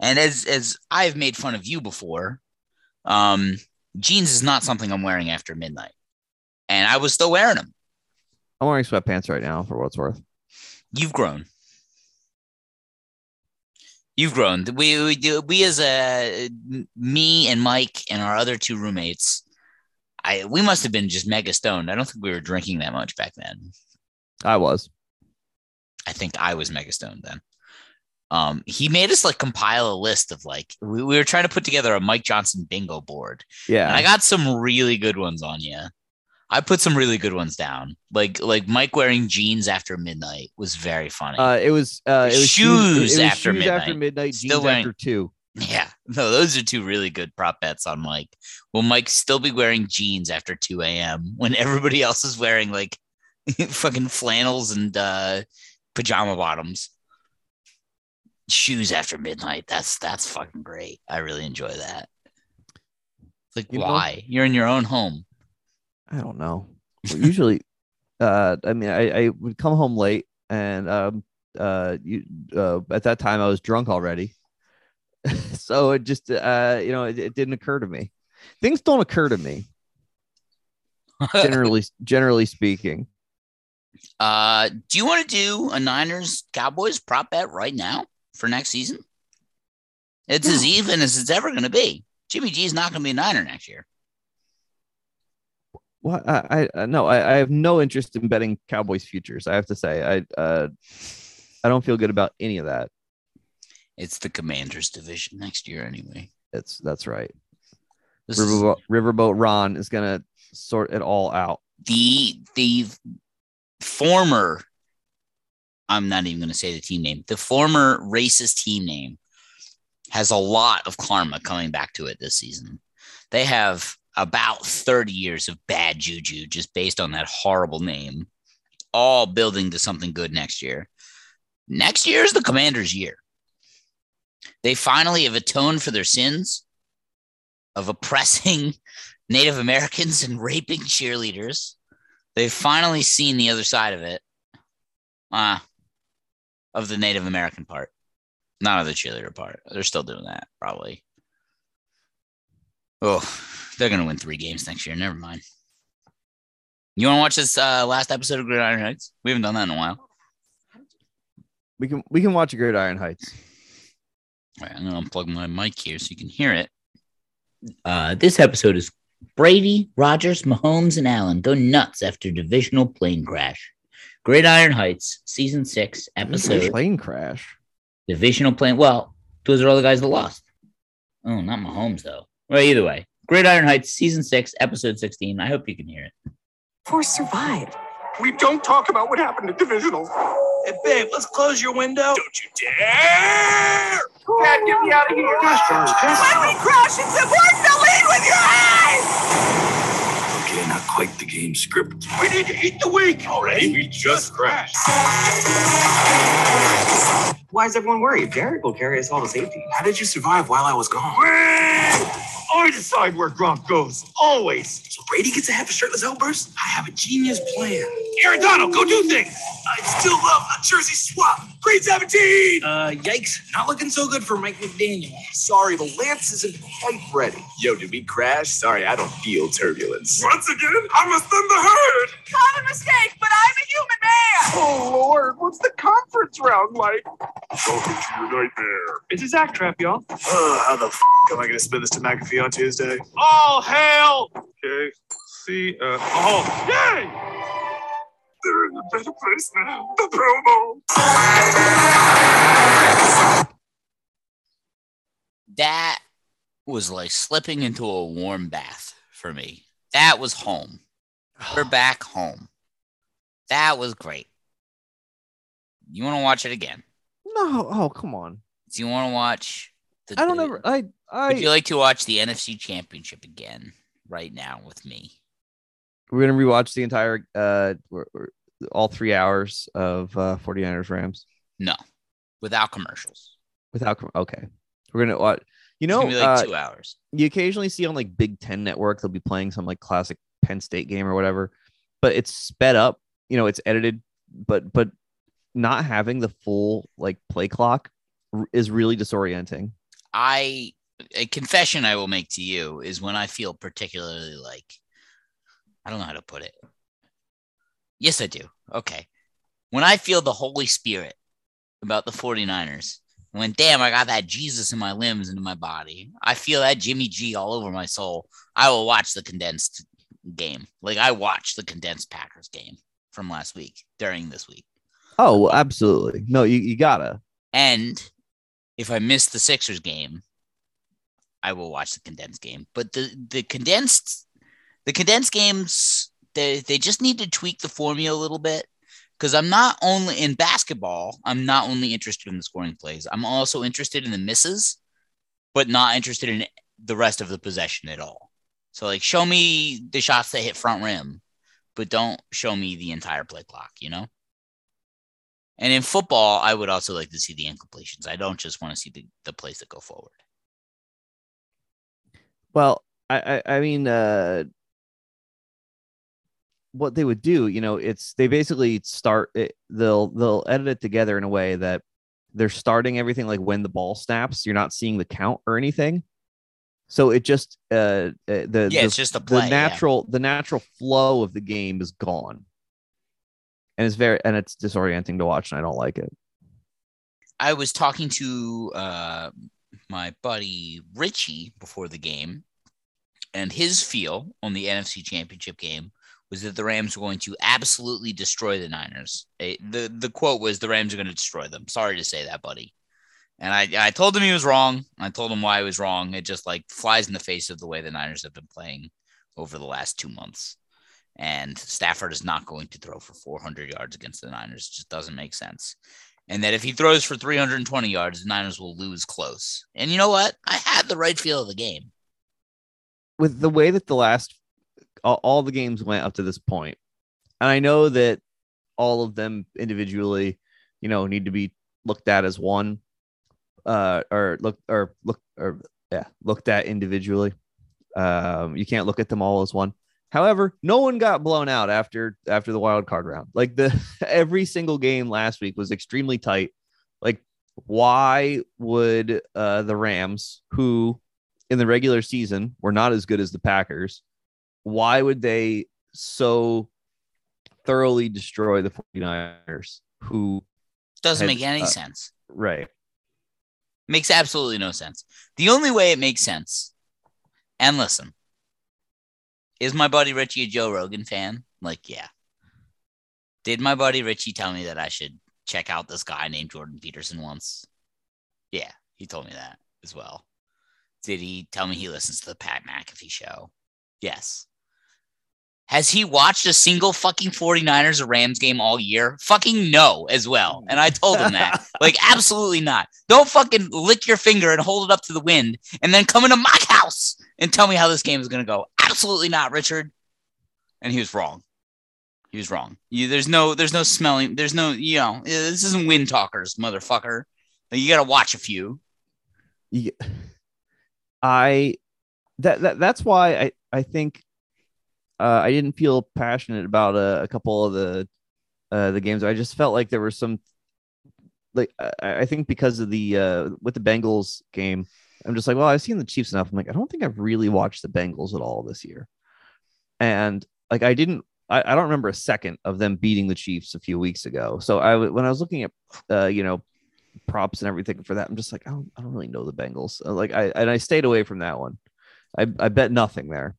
and as as i've made fun of you before um jeans is not something i'm wearing after midnight and i was still wearing them I'm wearing sweatpants right now for what's worth. You've grown. You've grown. We we do we as a me and Mike and our other two roommates. I we must have been just mega stoned. I don't think we were drinking that much back then. I was. I think I was mega stoned then. Um, he made us like compile a list of like we, we were trying to put together a Mike Johnson bingo board. Yeah. And I got some really good ones on you. I put some really good ones down. Like like Mike wearing jeans after midnight was very funny. Uh, it was uh, it was Shoes it was after shoes after midnight. midnight, Still jeans wearing- after two. Yeah, no, those are two really good prop bets on Mike. Will Mike still be wearing jeans after 2 a.m. when everybody else is wearing like fucking flannels and uh, pajama bottoms? Shoes after midnight. That's that's fucking great. I really enjoy that. Like You know- why? You're in your own home. I don't know. Usually, uh, I mean, I, I would come home late, and um, uh, you uh, at that time I was drunk already, so it just uh, you know, it, it didn't occur to me. Things don't occur to me generally, generally speaking. Uh, do you want to do a Niners Cowboys prop bet right now for next season? It's as even as it's ever going to be. Jimmy G is not going to be a Niner next year. What I, I no, I, I have no interest in betting Cowboys futures. I have to say, I uh, I don't feel good about any of that. It's the Commanders division next year anyway. It's that's right. This is Riverboat, Riverboat Ron is gonna sort it all out. the the former. I'm not even going to say the team name. The former racist team name has a lot of karma coming back to it this season. They have about 30 years of bad juju just based on that horrible name, all building to something good next year. Next year is the Commanders' year. They finally have atoned for their sins of oppressing Native Americans and raping cheerleaders. They've finally seen the other side of it. Uh, of the Native American part, not of the cheerleader part. They're still doing that, probably. Oh, they're going to win three games next year. Never mind. You want to watch this uh, last episode of Gridiron Heights? We haven't done that in a while. We can we can watch Gridiron Heights. All right, I'm going to unplug my mic here so you can hear it. Uh, this episode is Brady, Rodgers, Mahomes, and Allen go nuts after divisional plane crash. Gridiron Heights, season six, episode Plane crash. divisional plane. Well, those are all the guys that lost. Oh, not Mahomes though. Well, either way, Gridiron Heights, season six, episode sixteen. I hope you can hear it. Force survived. We don't talk about what happened at divisionals. Hey, babe, let's close your window. Don't you dare! Dad, get me out of here! When we crash into work the lead with your eyes! Okay, not quite the game script. We need to eat the week already. We just crashed. Why is everyone worried? Jared will carry us all to safety. How did you survive while I was gone? I decide where Gronk goes. Always. So Brady gets to have a shirtless outburst? I have a genius plan. Aaron Donald, go do things. I still love a jersey swap. Grade 17. Uh, yikes. Not looking so good for Mike McDaniel. Sorry, the Lance isn't quite ready. Yo, did we crash? Sorry, I don't feel turbulence. Once again, I must thin the herd. Common mistake, but I'm a human man! Oh Lord, what's the conference round like? Welcome to your nightmare. It's a Zach trap, y'all. Ugh, how the f am I going to spin this to McAfee on Tuesday? All hail. Okay. See. Uh. Oh. Yay! They're in a better place now. The promo. That was like slipping into a warm bath for me. That was home. We're back home. That was great. You want to watch it again? No, oh come on. Do you want to watch? The, I don't the- ever. I Would you like to watch the NFC Championship again right now with me? We're gonna rewatch the entire uh we're- we're- all three hours of uh 49ers Rams No, without commercials. without. com- Okay, we're gonna watch. You know, like uh, two hours. you occasionally see on like Big Ten Network they'll be playing some like classic Penn State game or whatever, but it's sped up. You know, it's edited, but but not having the full like play clock r- is really disorienting. I a confession I will make to you is when I feel particularly like I don't know how to put it. Yes, I do. Okay. When I feel the Holy Spirit about the 49ers, when damn, I got that Jesus in my limbs and in my body, I feel that Jimmy G all over my soul. I will watch the condensed game. Like I watched the condensed Packers game from last week during this week. Oh, well, absolutely. No, you, you gotta. And if I miss the Sixers game, I will watch the condensed game. But the the condensed the condensed games they they just need to tweak the formula a little bit because I'm not only in basketball, I'm not only interested in the scoring plays. I'm also interested in the misses, but not interested in the rest of the possession at all. So like show me the shots that hit front rim, but don't show me the entire play clock, you know? And in football, I would also like to see the incompletions. I don't just want to see the, the plays that go forward. Well, I, I, I mean, uh, what they would do, you know, it's they basically start it, they'll they'll edit it together in a way that they're starting everything like when the ball snaps. You're not seeing the count or anything. So it just uh uh, the Yeah, the, it's just a play, the yeah. natural the natural flow of the game is gone. and it's very and it's disorienting to watch, and I don't like it. I was talking to uh, my buddy Richie before the game, and his feel on the NFC Championship game was that the Rams were going to absolutely destroy the Niners. The The quote was, "The Rams are going to destroy them." Sorry to say that, buddy. And I, I told him he was wrong. I told him why he was wrong. It just like flies in the face of the way the Niners have been playing over the last two months. And Stafford is not going to throw for 400 yards against the Niners. It just doesn't make sense. And that if he throws for 320 yards, the Niners will lose close. And you know what? I had the right feel of the game. with the way that the last all, the games went up to this point, and I know that all of them individually, you know, need to be looked at as one, uh, or look or look or yeah, looked at individually. Um, you can't look at them all as one. However, no one got blown out after after the wild card round. Like the every single game last week was extremely tight. Like, why would uh, the Rams, who in the regular season were not as good as the Packers, why would they so thoroughly destroy the 49ers who Doesn't had, make any uh, sense. right Makes absolutely no sense. The only way it makes sense, and listen, is my buddy Richie a Joe Rogan fan? Like, yeah. Did my buddy Richie tell me that I should check out this guy named Jordan Peterson once? Yeah, he told me that as well. Did he tell me he listens to the Pat McAfee show? Yes. Has he watched a single fucking 49ers or Rams game all year? Fucking no, as well. Mm. And I told him that. like, absolutely not. Don't fucking lick your finger and hold it up to the wind and then come into my house and tell me how this game is going to go. Absolutely not, Richard. And he was wrong. He was wrong. You, there's no, there's no smelling. There's no, you know, this isn't wind talkers, motherfucker. You got to watch a few. you, I that, that that's why I I think uh, I didn't feel passionate about a, a couple of the uh, the games. I just felt like there were some like I, I think because of the uh, with the Bengals game, I'm just like, well, I've seen the Chiefs enough. I'm like, I don't think I've really watched the Bengals at all this year, and like I didn't. I, I don't remember a second of them beating the Chiefs a few weeks ago. So I when I was looking at uh, you know props and everything for that. I'm just like, I don't, I don't really know the Bengals. Uh, Like I and I stayed away from that one. I, I bet nothing there.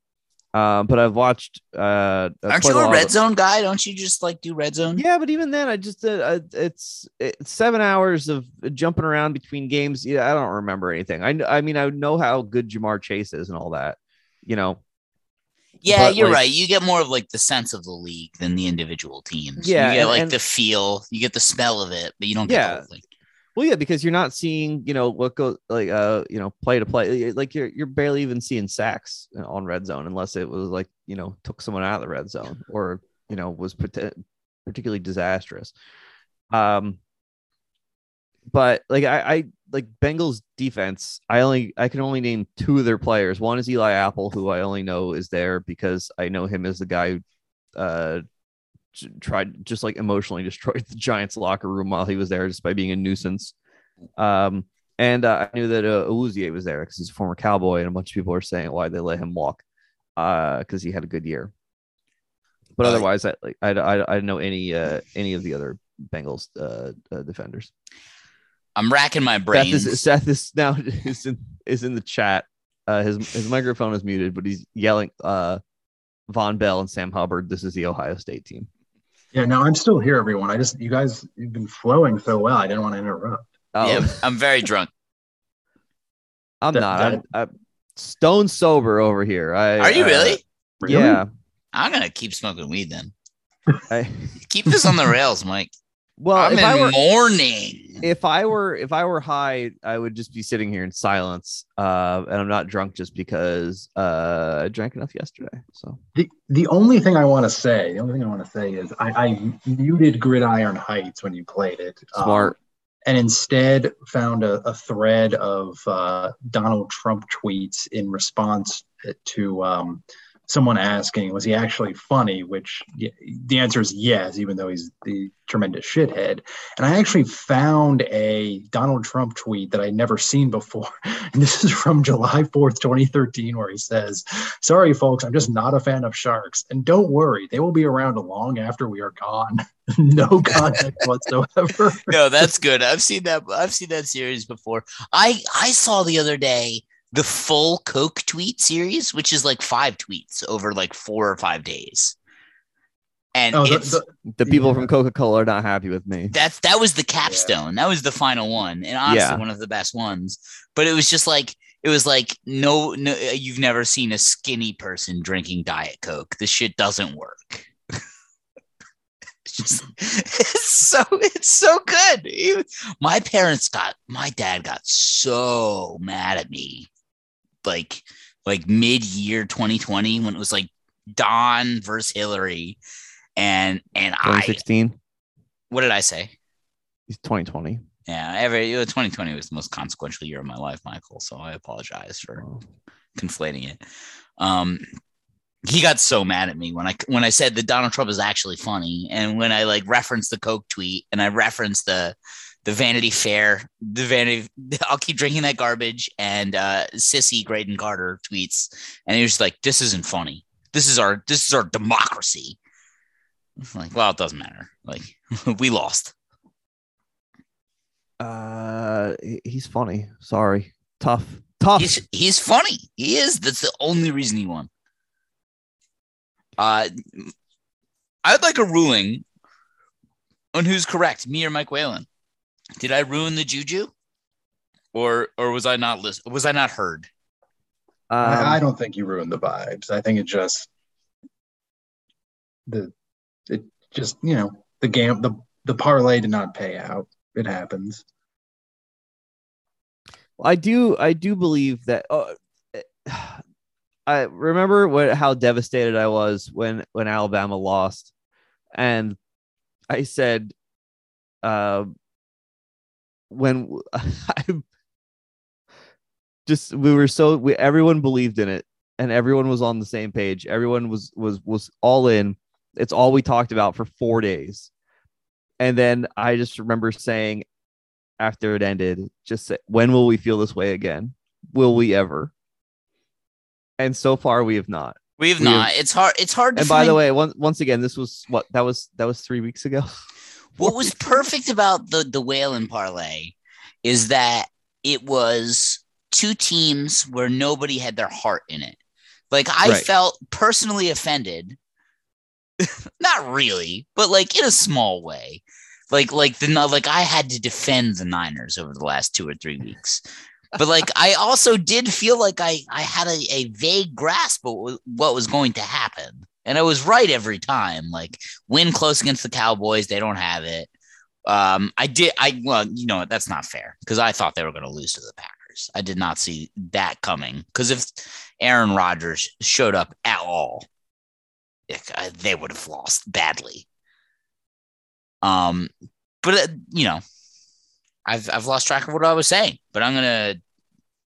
Um, but I've watched. Uh, Aren't you a red of- zone guy? Don't you just like do red zone? Yeah, but even then, I just uh, uh, it's it's seven hours of jumping around between games. Yeah, I don't remember anything. I I mean, I know how good Ja'Marr Chase is and all that. You know. Yeah, But, you're like- right. You get more of like the sense of the league than the individual teams. Yeah, you get and- like and- the feel, you get the smell of it, but you don't get the Yeah. thing. Well, yeah, because you're not seeing, you know, what goes like, uh, you know, play to play. Like you're you're barely even seeing sacks on red zone unless it was like, you know, took someone out of the red zone or you know was parti- particularly disastrous. Um, but like I, I like Bengals defense. I only I can only name two of their players. One is Eli Apple, who I only know is there because I know him as the guy uh tried just like emotionally destroyed the Giants locker room while he was there just by being a nuisance. Um, and uh, I knew that uh, Awuzie was there because he's a former Cowboy, and a bunch of people are saying why they let him walk because he had a good year. But Uh, otherwise, I like I, I, I don't know any uh, any of the other Bengals uh, uh, defenders. I'm racking my Seth brains. Seth is now is in, is in the chat. Uh, his his microphone is muted, but he's yelling uh, Vonn Bell and Sam Hubbard. This is the Ohio State team. Yeah, no, I'm still here, everyone. I just you guys you've been flowing so well. I didn't want to interrupt. Oh, yeah, I'm very drunk. I'm That- not. that- I'm, I'm stone sober over here. I, Are you uh, really? Yeah. I'm gonna keep smoking weed then. I, Keep this on the rails, Mike. Well, I'm if in I were mourning. if I were if I were high, I would just be sitting here in silence. Uh, and I'm not drunk just because uh, I drank enough yesterday. So The the only thing I want to say, the only thing I want to say is I, I muted Gridiron Heights when you played it. um, Smart. and instead found a, a thread of uh, Donald Trump tweets in response to um, someone asking, was he actually funny? Which the answer is yes, even though he's the tremendous shithead. And I actually found a Donald Trump tweet that I'd never seen before. And this is from July 4th, 2013, where he says, Sorry, folks, I'm just not a fan of sharks. And don't worry, they will be around long after we are gone. no context whatsoever. no, that's good. I've seen that. I've seen that series before. I I saw the other day the full Coke tweet series, which is like five tweets over like four or five days. And Oh, the- it's the- The people from Coca Cola are not happy with me. that's that was the capstone. That was the final one, and honestly, Yeah. one of the best ones. But it was just like it was like no, no, you've never seen a skinny person drinking Diet Coke. This shit doesn't work. it's just it's so it's so good. It- my parents got my dad got so mad at me, like like mid year 2020 when it was like Don versus Hillary, and and I 2016. what did I say? He's 2020. Yeah, every 2020 was the most consequential year of my life, Michael. So I apologize for Oh. conflating it. Um, he got so mad at me when I when I said that Donald Trump is actually funny, and when I like referenced the Coke tweet and I referenced the the Vanity Fair, the Vanity. I'll keep drinking that garbage, and uh, sissy Graydon Carter tweets, and he was like, "This isn't funny. This is our this is our democracy." Like, well, it doesn't matter. Like, we lost. Uh, he's funny. Sorry, tough, tough. He's he's funny. He is. That's the only reason he won. Uh, I'd like a ruling on who's correct, me or Mike Whalen. Did I ruin the juju, or or was I not list? Was I not heard? Um, I, I don't think you ruined the vibes. I think it just the it just you know the game the the parlay did not pay out. It happens. I do I do believe that uh, I remember what how devastated I was when when Alabama lost and I said uh when I just we were so we everyone believed in it and everyone was on the same page everyone was was was all in it's all we talked about for 4 days and then I just remember saying after it ended, just say, when will we feel this way again? Will we ever? And so far, we have not. We've We not. have- It's hard. It's hard to. and by the way, once once again, this was what that was that was three weeks ago. what was perfect about the the Whalen parlay is that it was two teams where nobody had their heart in it. Like I Right. felt personally offended. Not really, but like in a small way. Like like the like I had to defend the Niners over the last two or three weeks. But like I also did feel like I I had a, a vague grasp of what was going to happen. And I was right every time. Like win close against the Cowboys, they don't have it. Um, I did. I well, you know? That's not fair because I thought they were going to lose to the Packers. I did not see that coming. Because if Aaron Rodgers showed up at all, it- uh, they would have lost badly. Um, but uh, you know, I've I've lost track of what I was saying. But I'm gonna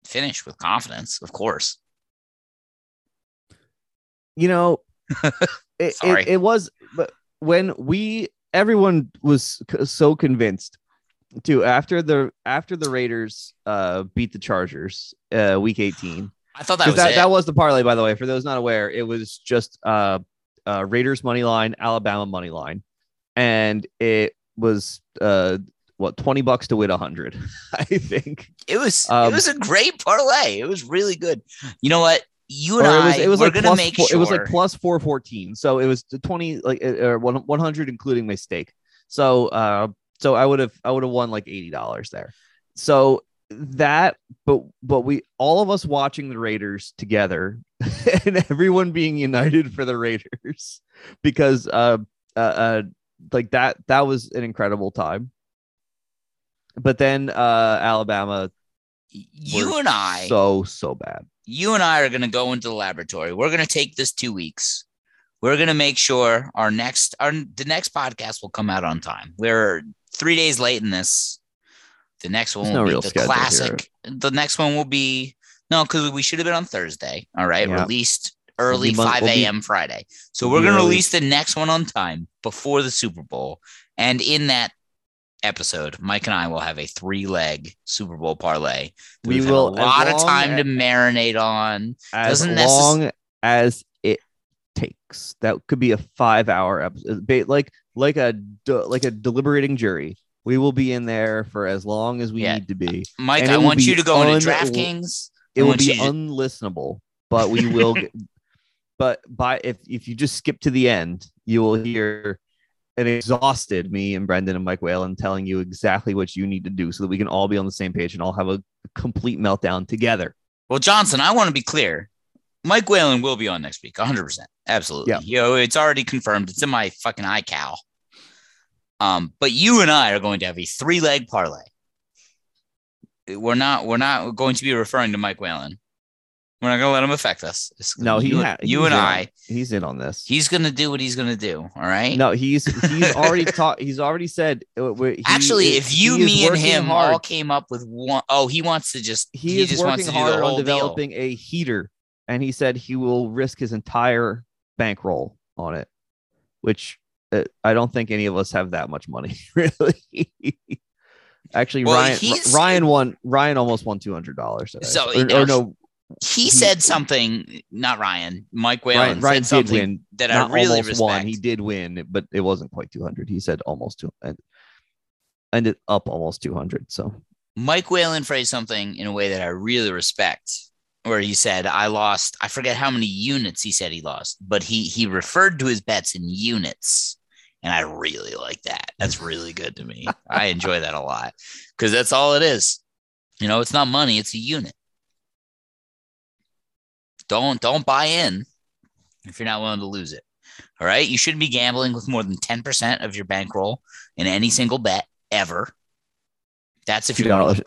finish with confidence, of course. you know, it, Sorry. it, it was, but when we everyone was so convinced to after the after the Raiders uh beat the Chargers uh week 18 I thought that was that, it. that was the parlay, by the way. For those not aware, it was just uh, uh, Raiders money line, Alabama money line, and it was uh, what twenty bucks to win a hundred. I think. It was Um, it was a great parlay. It was really good. You know what? You and Or it I was it was we're like gonna plus make four, sure it was like plus four fourteen. So it was twenty like uh, or one one hundred including my stake. So uh, so I would have I would have won like eighty dollars there. So that but but we all of us watching the Raiders together and everyone being united for the Raiders because uh uh, uh like that that was an incredible time. But then uh Alabama you were and I so so bad. you and I are going to go into the laboratory. We're going to take this two weeks. We're going to make sure our next our the next podcast will come out on time. We're three days late in this. The next one There's will no be real the schedule here. classic. The next one will be no, because we should have been on Thursday. All right, Yeah. released early Mon- 5 will be- a.m. Friday. So we're going to release the next one on time before the Super Bowl. And in that episode, Mike and I will have a three leg Super Bowl parlay. We will- a lot of time to marinate on. as Doesn't necess- long as it takes. That could be a five-hour episode, uh, like like a like a deliberating jury. We will be in there for as long as we Yeah. need to be. Uh, Mike, And I want you to go into DraftKings. It will be to- unlistenable, but we will. get, but by if if you just skip to the end, you will hear an exhausted me and Brendan and Mike Whalen telling you exactly what you need to do so that we can all be on the same page and all have a complete meltdown together. Well, Johnson, I want to be clear. Mike Whalen will be on next week, 100%. Absolutely. Yeah. You know, it's already confirmed. It's in my fucking iCal. Um, but you and I are going to have a three leg parlay. We're not we're not going to be referring to Mike Whalen. We're not to let him affect us. It's No, he you, ha- you and in I. he's in on this. He's to do what he's to do. All right. No, he's he's already taught. He's already said. uh, he Actually, if you, me, and him hard, all came up with one, oh, he wants to just he, he, is just wants working hard on whole deal. developing a heater, and he said he will risk his entire bankroll on it, which uh, I don't think any of us have that much money, really. Actually, Well, Ryan Ryan won. Ryan almost won two hundred dollars. So, or, or no, He said something, not Ryan, Mike Whalen Ryan, Ryan said did something win. that I really respect. won. He did win, but it wasn't quite two hundred. He said almost two, and ended up almost two hundred. So Mike Whalen phrased something in a way that I really respect, where he said, I lost, I forget how many units he said he lost, but he he referred to his bets in units. And I really like that. That's really good to me. I enjoy that a lot because that's all it is. You know, it's not money, it's a unit. Don't don't buy in if you're not willing to lose it. All right. You shouldn't be gambling with more than 10% of your bankroll in any single bet ever. That's if two you're dollars,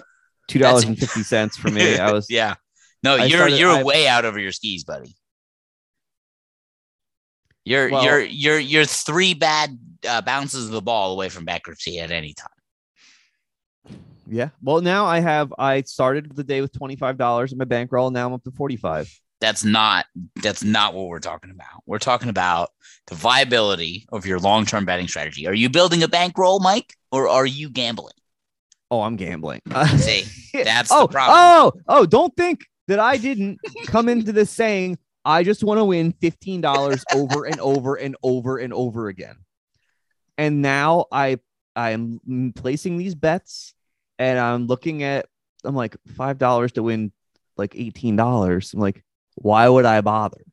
two dollars and fifty cents for me. I was yeah. No, I you're started- you're I- way out over your skis, buddy. You're Well- you're you're you're three bad uh, bounces of the ball away from bankruptcy at any time. Yeah. Well, now I have. I started the day with twenty five dollars in my bankroll. Now I'm up to forty five. That's not that's not what we're talking about. We're talking about the viability of your long term betting strategy. Are you building a bankroll, Mike, or are you gambling? Oh, I'm gambling. See, that's oh, the problem. oh, oh! Don't think that I didn't come into this saying I just want to win fifteen dollars over and over and over and over again. And now I I am placing these bets, and I'm looking at I'm like five dollars to win like eighteen dollars. I'm like, why would I bother?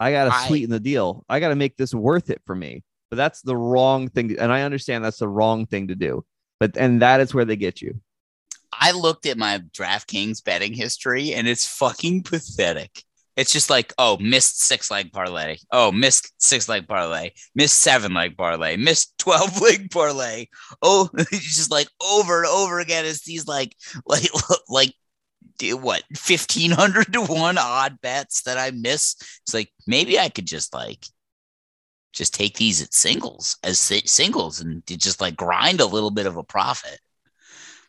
I gotta I- sweeten the deal. I gotta make this worth it for me. But that's the wrong thing, and I understand that's the wrong thing to do. But and that is where they get you. I looked at my DraftKings betting history and it's fucking pathetic. It's just like, oh, missed six leg parlay. Oh, missed six leg parlay. Missed seven leg parlay. Missed 12 leg parlay. Oh, it's just like over and over again. It's these like, like, like, what, 1500 to one odd bets that I miss. It's like, maybe I could just like, just take these at singles as singles and just like grind a little bit of a profit.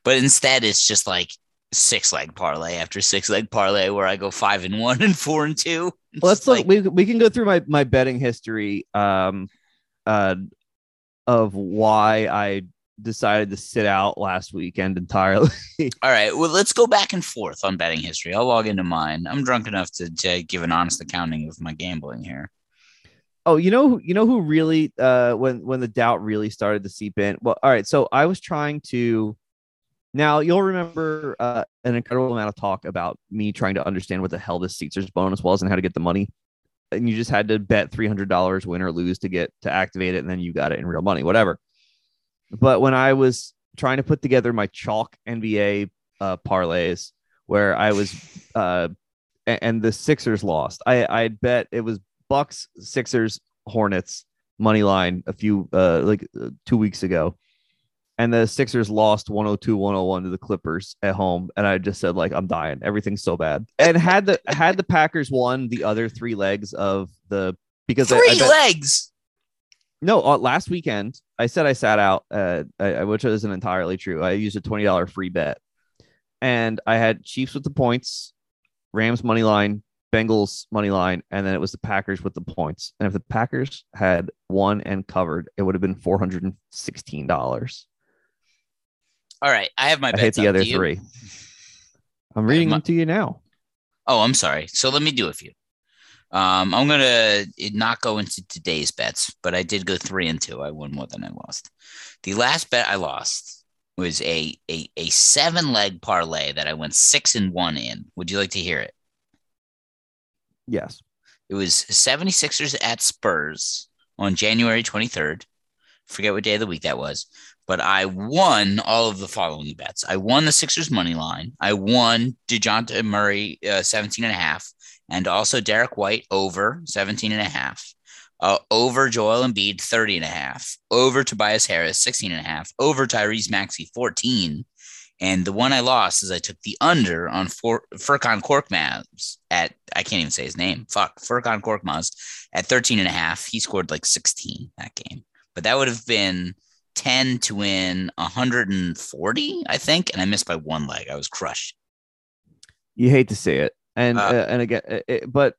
But instead, it's just like six leg parlay after six leg parlay where I go five and one and four and two. It's Let's just look. like, we we can go through my my betting history. Um, uh, of why I decided to sit out last weekend entirely. all right. Well, let's go back and forth on betting history. I'll log into mine. I'm drunk enough to, to give an honest accounting of my gambling here. Oh, you know, you know who really uh when when the doubt really started to seep in. Well, all right, so I was trying to now you'll remember uh an incredible amount of talk about me trying to understand what the hell this Caesar's bonus was and how to get the money. And you just had to bet three hundred dollars win or lose to get to activate it, and then you got it in real money, whatever. But when I was trying to put together my chalk NBA uh parlays where I was uh and the Sixers lost. I I bet it was Bucks, Sixers, Hornets money line a few uh like uh, two weeks ago. And the Sixers lost 102 101 to the Clippers at home. And I just said, like, I'm dying. Everything's so bad. And had the had the Packers won the other three legs of the because I- I Three bet- legs. No, uh, last weekend I said I sat out, uh, I, which isn't entirely true. I used a twenty dollar free bet, and I had Chiefs with the points, Rams money line, Bengals money line, and then it was the Packers with the points. And if the Packers had won and covered, it would have been four hundred and sixteen dollars. All right, I have my I hit the other three. I'm reading my- them to you now. Oh, I'm sorry. So let me do a few. Um, I'm gonna not go into today's bets, but I did go three and two. I won more than I lost. The last bet I lost was a a, a seven leg parlay that I went six and one in. Would you like to hear it? Yes. It was 76ers at Spurs on January 23rd. Forget what day of the week that was. But I won all of the following bets. I won the Sixers money line. I won Dejounte Murray uh, 17 and a half and also Derrick White over 17 and a half. Uh, over Joel Embiid 30 and a half. Over Tobias Harris 16 and a half. Over Tyrese Maxey 14. And the one I lost is I took the under on For- Furkan Korkmaz at, I can't even say his name. Fuck. Furkan Korkmaz at 13 and a half. He scored like 16 that game. But that would have been 10 to win 140, I think. And I missed by one leg. I was crushed. You hate to see it, and Uh, uh, and again, it, but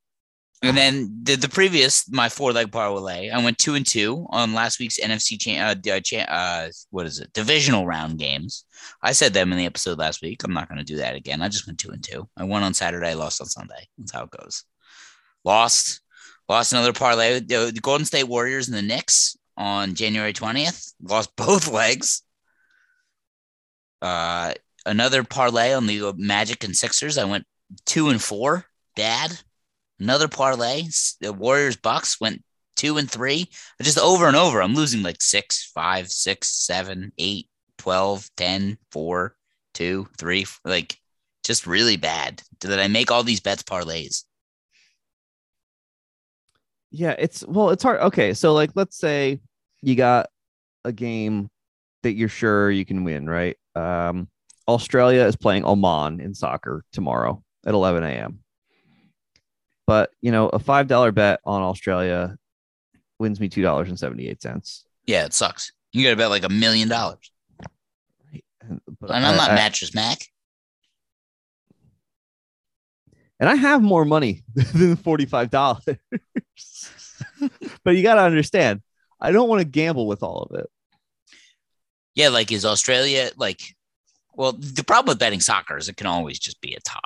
And then the, the previous, my four leg parlay, I went two and two on last week's NFC cha- uh, uh, cha- uh, what is it? Divisional round games. I said them in the episode last week. I'm not going to do that again. I just went two and two. I won on Saturday, lost on Sunday. That's how it goes. Lost, lost another parlay. The, the Golden State Warriors and the Knicks on January 20th. Lost both legs. Uh, another parlay on the Magic and Sixers. I went two and four. bad. Another parlay. The Warriors Bucks went two and three. Just over and over. I'm losing like six, five, six, seven, eight, 12, 10, 4, 2, 3. Like just really bad. Did I make all these bets parlays? yeah, it's well, it's hard. Okay, so like, let's say you got a game that you're sure you can win, right? Um, Australia is playing Oman in soccer tomorrow at 11 a.m. But you know, a five dollar bet on Australia wins me two dollars and seventy eight cents. Yeah, it sucks. You got to bet like a million dollars. And I'm I- not I- Mattress Mac. and I have more money than forty five dollars. but you got to understand, I don't want to gamble with all of it. Yeah, like is Australia like? Well, the problem with betting soccer is it can always just be a tie.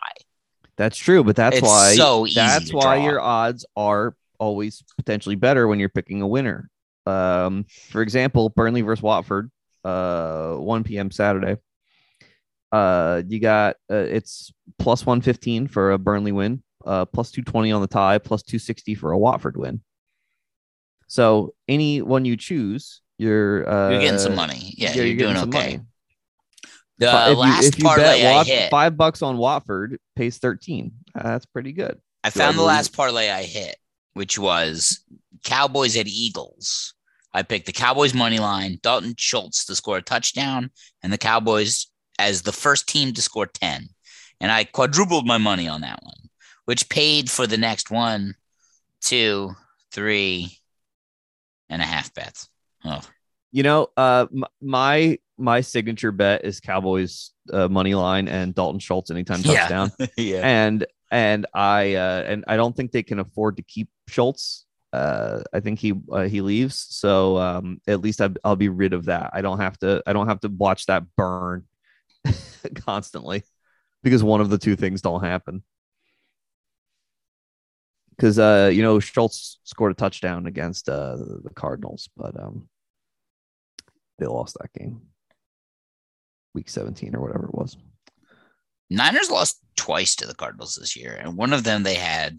That's true, but that's It's why so that's why draw. your odds are always potentially better when you're picking a winner. Um, for example, Burnley versus Watford, uh, 1 p.m. Saturday. Uh, you got uh, it's plus 115 for a Burnley win, uh, plus 220 on the tie, plus 260 for a Watford win. So any one you choose, you're uh, You're getting some money. Yeah, you're, doing getting some okay. money. The if last you, if you parlay bet I Wat- hit, five bucks on Watford pays 13. Uh, that's pretty good. I Do found the last parlay I hit, which was Cowboys at Eagles. I picked the Cowboys money line, Dalton Schultz to score a touchdown, and the Cowboys as the first team to score 10. And I quadrupled my money on that one, which paid for the next one, two, three and a half bets. Oh, You know, uh, my my signature bet is Cowboys uh, money line and Dalton Schultz anytime touchdown. yeah. and and I uh, and I don't think they can afford to keep Schultz. Uh, I think he uh, he leaves, so um, at least I, I'll be rid of that. I don't have to. I don't have to watch that burn constantly because one of the two things don't happen. Because uh, you know Schultz scored a touchdown against uh, the Cardinals, but um, they lost that game, week seventeen or whatever it was. Niners lost twice to the Cardinals this year, and one of them they had.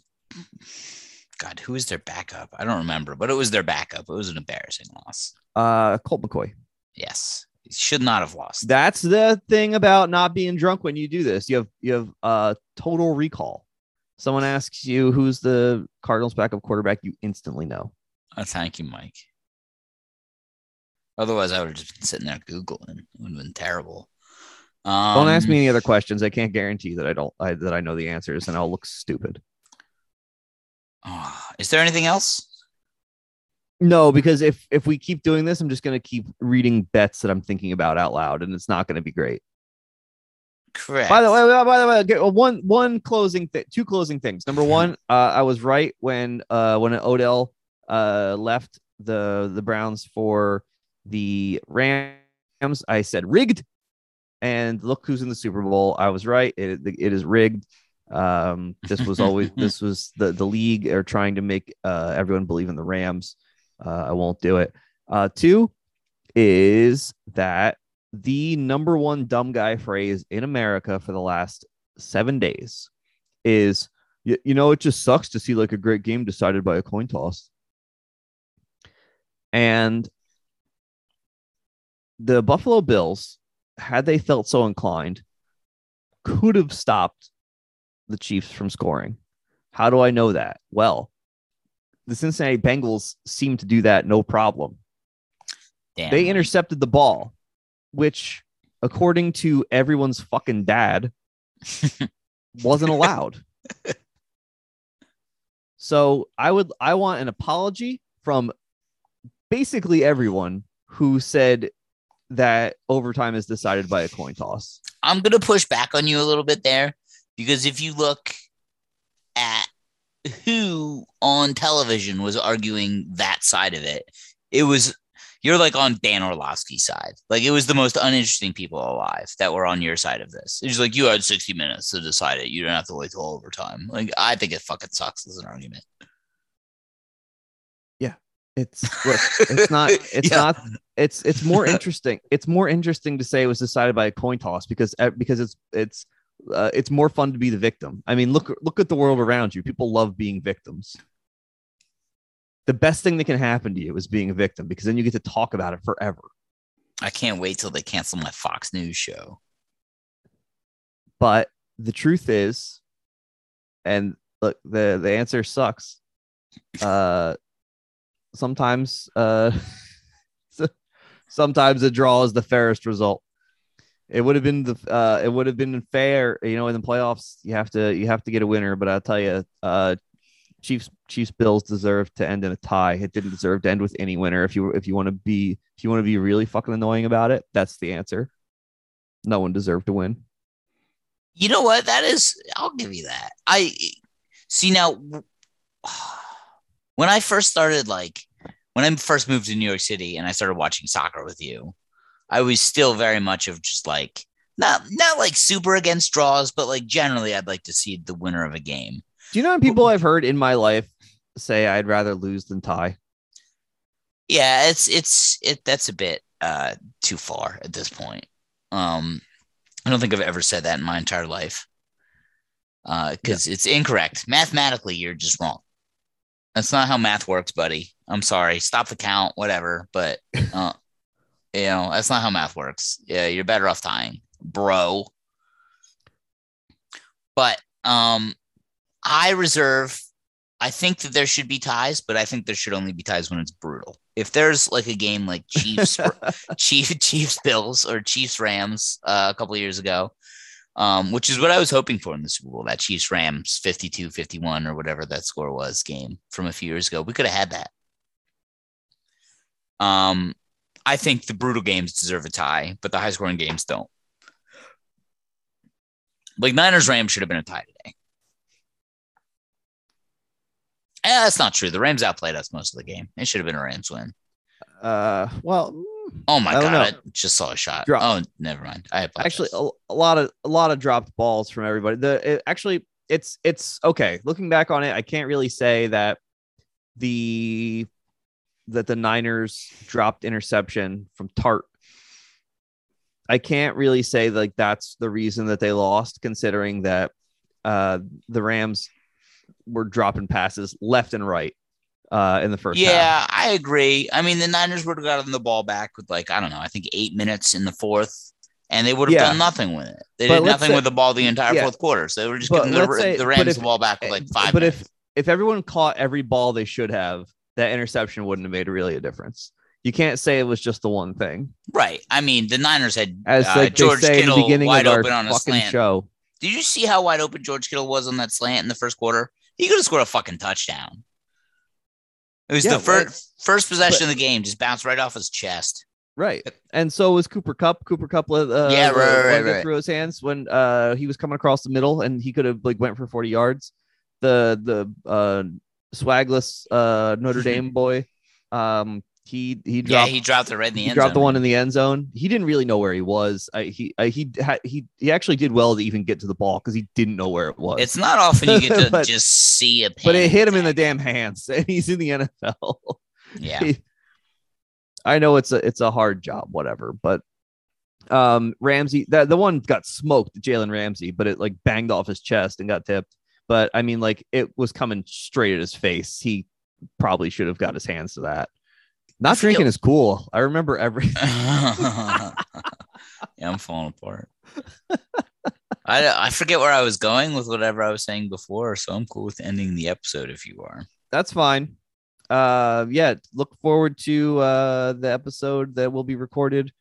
God, who is their backup? I don't remember, but it was their backup. It was an embarrassing loss. Uh, Colt McCoy. Yes, he should not have lost. That's the thing about not being drunk when you do this. You have you have uh total recall. Someone asks you who's the Cardinals backup quarterback, you instantly know. Oh, thank you, Mike. Otherwise, I would have just been sitting there googling. It would have been terrible. Um, Don't ask me any other questions. I can't guarantee that I don't I, that I know the answers, and I'll look stupid. oh, is there anything else? No, because if if we keep doing this, I'm just gonna keep reading bets that I'm thinking about out loud, and it's not gonna be great. Correct. By the way, by the way, one one closing thing, two closing things. Number one, uh, I was right when uh when Odell uh left the the Browns for the Rams. I said rigged, and look who's in the Super Bowl. I was right. It it is rigged. Um, this was always this was the the league are trying to make uh everyone believe in the Rams. Uh, I won't do it. Uh, two is that the number one dumb guy phrase in America for the last seven days is you, you know it just sucks to see like a great game decided by a coin toss. And the Buffalo Bills, had they felt so inclined, could have stopped the Chiefs from scoring. How do I know that? Well, the Cincinnati Bengals seem to do that no problem. Damn they intercepted the ball, which, according to everyone's fucking dad, wasn't allowed. so I would I want an apology from basically everyone who said that overtime is decided by a coin toss. I'm gonna push back on you a little bit there because if you look at who on television was arguing that side of it, it was you're like on Dan Orlovsky's side. Like it was the most uninteresting people alive that were on your side of this. It's like you had 60 minutes to decide it. You don't have to wait till overtime. Like I think it fucking sucks as an argument. It's look, it's not it's Yeah. not it's it's more interesting. It's more interesting to say it was decided by a coin toss because uh, because it's it's uh, it's more fun to be the victim. I mean, look look at the world around you. People love being victims. The best thing that can happen to you is being a victim because then you get to talk about it forever. I can't wait till they cancel my Fox News show. But the truth is, and look, the the answer sucks. Uh, sometimes, uh, sometimes a draw is the fairest result. It would have been the uh, it would have been fair, you know. In the playoffs, you have to you have to get a winner. But I'll tell you, uh, Chiefs Chiefs Bills deserve to end in a tie. It didn't deserve to end with any winner. If you if you want to be if you want to be really fucking annoying about it, that's the answer. No one deserved to win. You know what? That is, I'll give you that. I see now. When I first started, like when I first moved to New York City and I started watching soccer with you, I was still very much of just like not not like super against draws, but like generally, I'd like to see the winner of a game. Do you know how many people I've heard in my life say I'd rather lose than tie? Yeah, it's it's it. That's a bit uh too far at this point. Um, I don't think I've ever said that in my entire life. Uh, because it's incorrect mathematically. You're just wrong. That's not how math works, buddy. I'm sorry. Stop the count, whatever. But uh, you know, that's not how math works. Yeah, you're better off tying, bro. But um, I reserve. I think that there should be ties, but I think there should only be ties when it's brutal. If there's like a game like Chiefs, Chief, Chiefs Bills or Chiefs Rams uh, a couple of years ago, um, which is what I was hoping for in the Super Bowl, that Chiefs Rams 52 51 or whatever that score was game from a few years ago. We could have had that. Um, I think the brutal games deserve a tie, but the high scoring games don't. Like Niners Rams should have been a tie today. Eh, that's not true. The Rams outplayed us most of the game. It should have been a Rams win. Uh, well, Oh my I god! know. I just saw a shot. Drop. Oh, never mind. I apologize. actually, a, a lot of a lot of dropped balls from everybody. The it, actually, it's it's okay. Looking back on it, I can't really say that the that the Niners dropped interception from Tartt. I can't really say like that's the reason that they lost, considering that uh, the Rams were dropping passes left and right uh, in the first half. yeah, I agree. I mean, the Niners would have gotten the ball back with like I don't know. I think eight minutes in the fourth, and they would have Yeah. done nothing with it. They But did nothing say- with the ball the entire yeah. fourth quarter. So they were just But giving the, say- the Rams if- the ball back with like five. But minutes. if if everyone caught every ball they should have, that interception wouldn't have made really a difference. You can't say it was just the one thing. right, I mean, the Niners had As uh, like George say in Kittle the beginning wide of open on a fucking slant. show. Did you see how wide open George Kittle was on that slant in the first quarter? He could have scored a fucking touchdown. It was Yeah, the first first possession but- of the game, just bounced right off his chest. Right. And so was Cooper Kupp. Cooper Kupp uh, Yeah, right, right, right. through his hands when uh he was coming across the middle and he could have like went for 40 yards. The the uh swagless uh Notre Dame boy. Um he he Yeah, dropped he dropped it right in the end zone. dropped the one in the end zone. He didn't really know where he was. I, he I, he had he he actually did well to even get to the ball because he didn't know where it was. It's not often you get to But- just see a but it hit him in the damn hands, and he's in the NFL. Yeah. He- I know it's a it's a hard job, whatever, but um Ramsey that the one got smoked, Jalen Ramsey, but it like banged off his chest and got tipped. But I mean, like it was coming straight at his face. He probably should have got his hands to that. Not feel- drinking is cool. I remember every yeah, I'm falling apart. I I forget where I was going with whatever I was saying before, so I'm cool with ending the episode if you are. that's fine. Uh yeah, look forward to uh the episode that will be recorded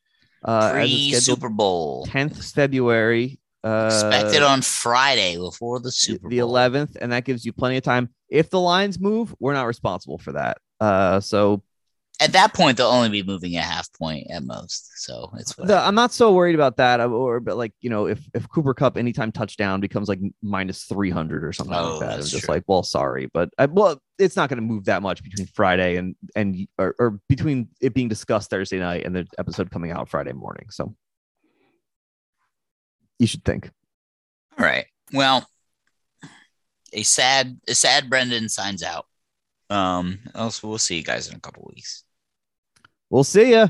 uh Pre Super Bowl. 10th February. Uh Expected on Friday before the Super the Bowl. 11th, and that gives you plenty of time. If the lines move, we're not responsible for that. Uh, so At that point, they'll only be moving a half point at most, so it's whatever. I'm not so worried about that. uh, Or, but like you know, if if Cooper Kupp anytime touchdown becomes like minus 300 or something Oh, like that, I'm just true. like, well, sorry, but I, well, it's not going to move that much between Friday and and or, or between it being discussed Thursday night and the episode coming out Friday morning. So you should think. All right. Well, a sad, a sad Brendan signs out. Um, else we'll see you guys in a couple weeks. We'll see ya.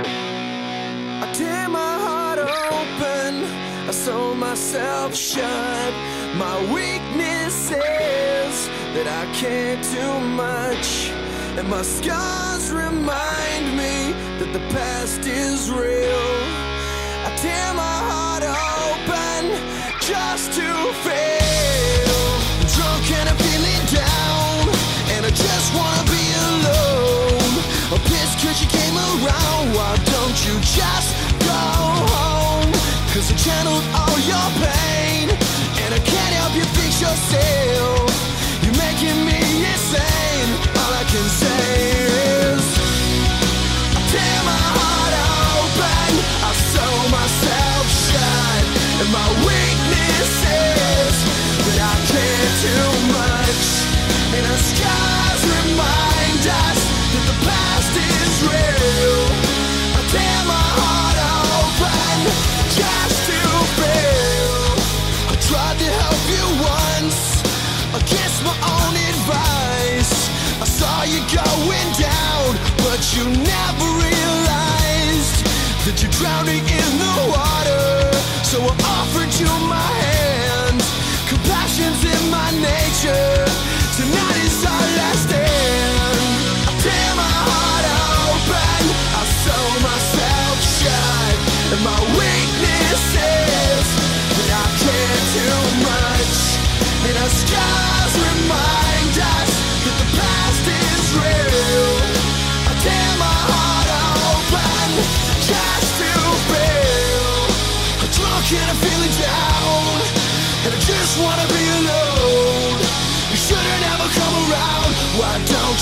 I tear my heart open, I sew myself shut. My weakness is that I can't do much, and my scars remind me that the past is real. I tear my heart open just to fail. Drunk and I just wanna be alone. I'm pissed cause you came around. Why don't you just go home? Cause I channeled all your pain, and I can't help you fix yourself. You're making me insane. All I can say is. I tear my heart open, I sew myself shut, and my weakness is that I can't do Saw going down, but you never realized that you're drowning in the water. So I offered you my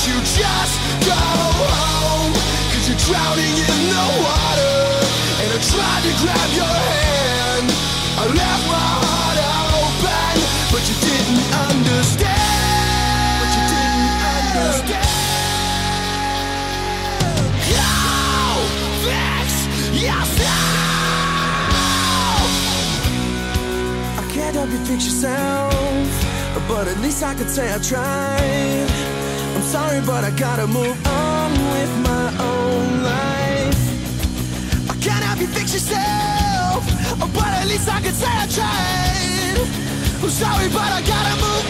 you just go home? Cause you're drowning in the water. And I tried to grab your hand. I left my heart open, but you didn't understand. But you didn't understand. Go fix yourself. I can't help you fix yourself, but at least I could say I tried. Sorry, but I gotta move on with my own life. I can't help you fix yourself, but at least I can say I tried. I'm sorry, but I gotta move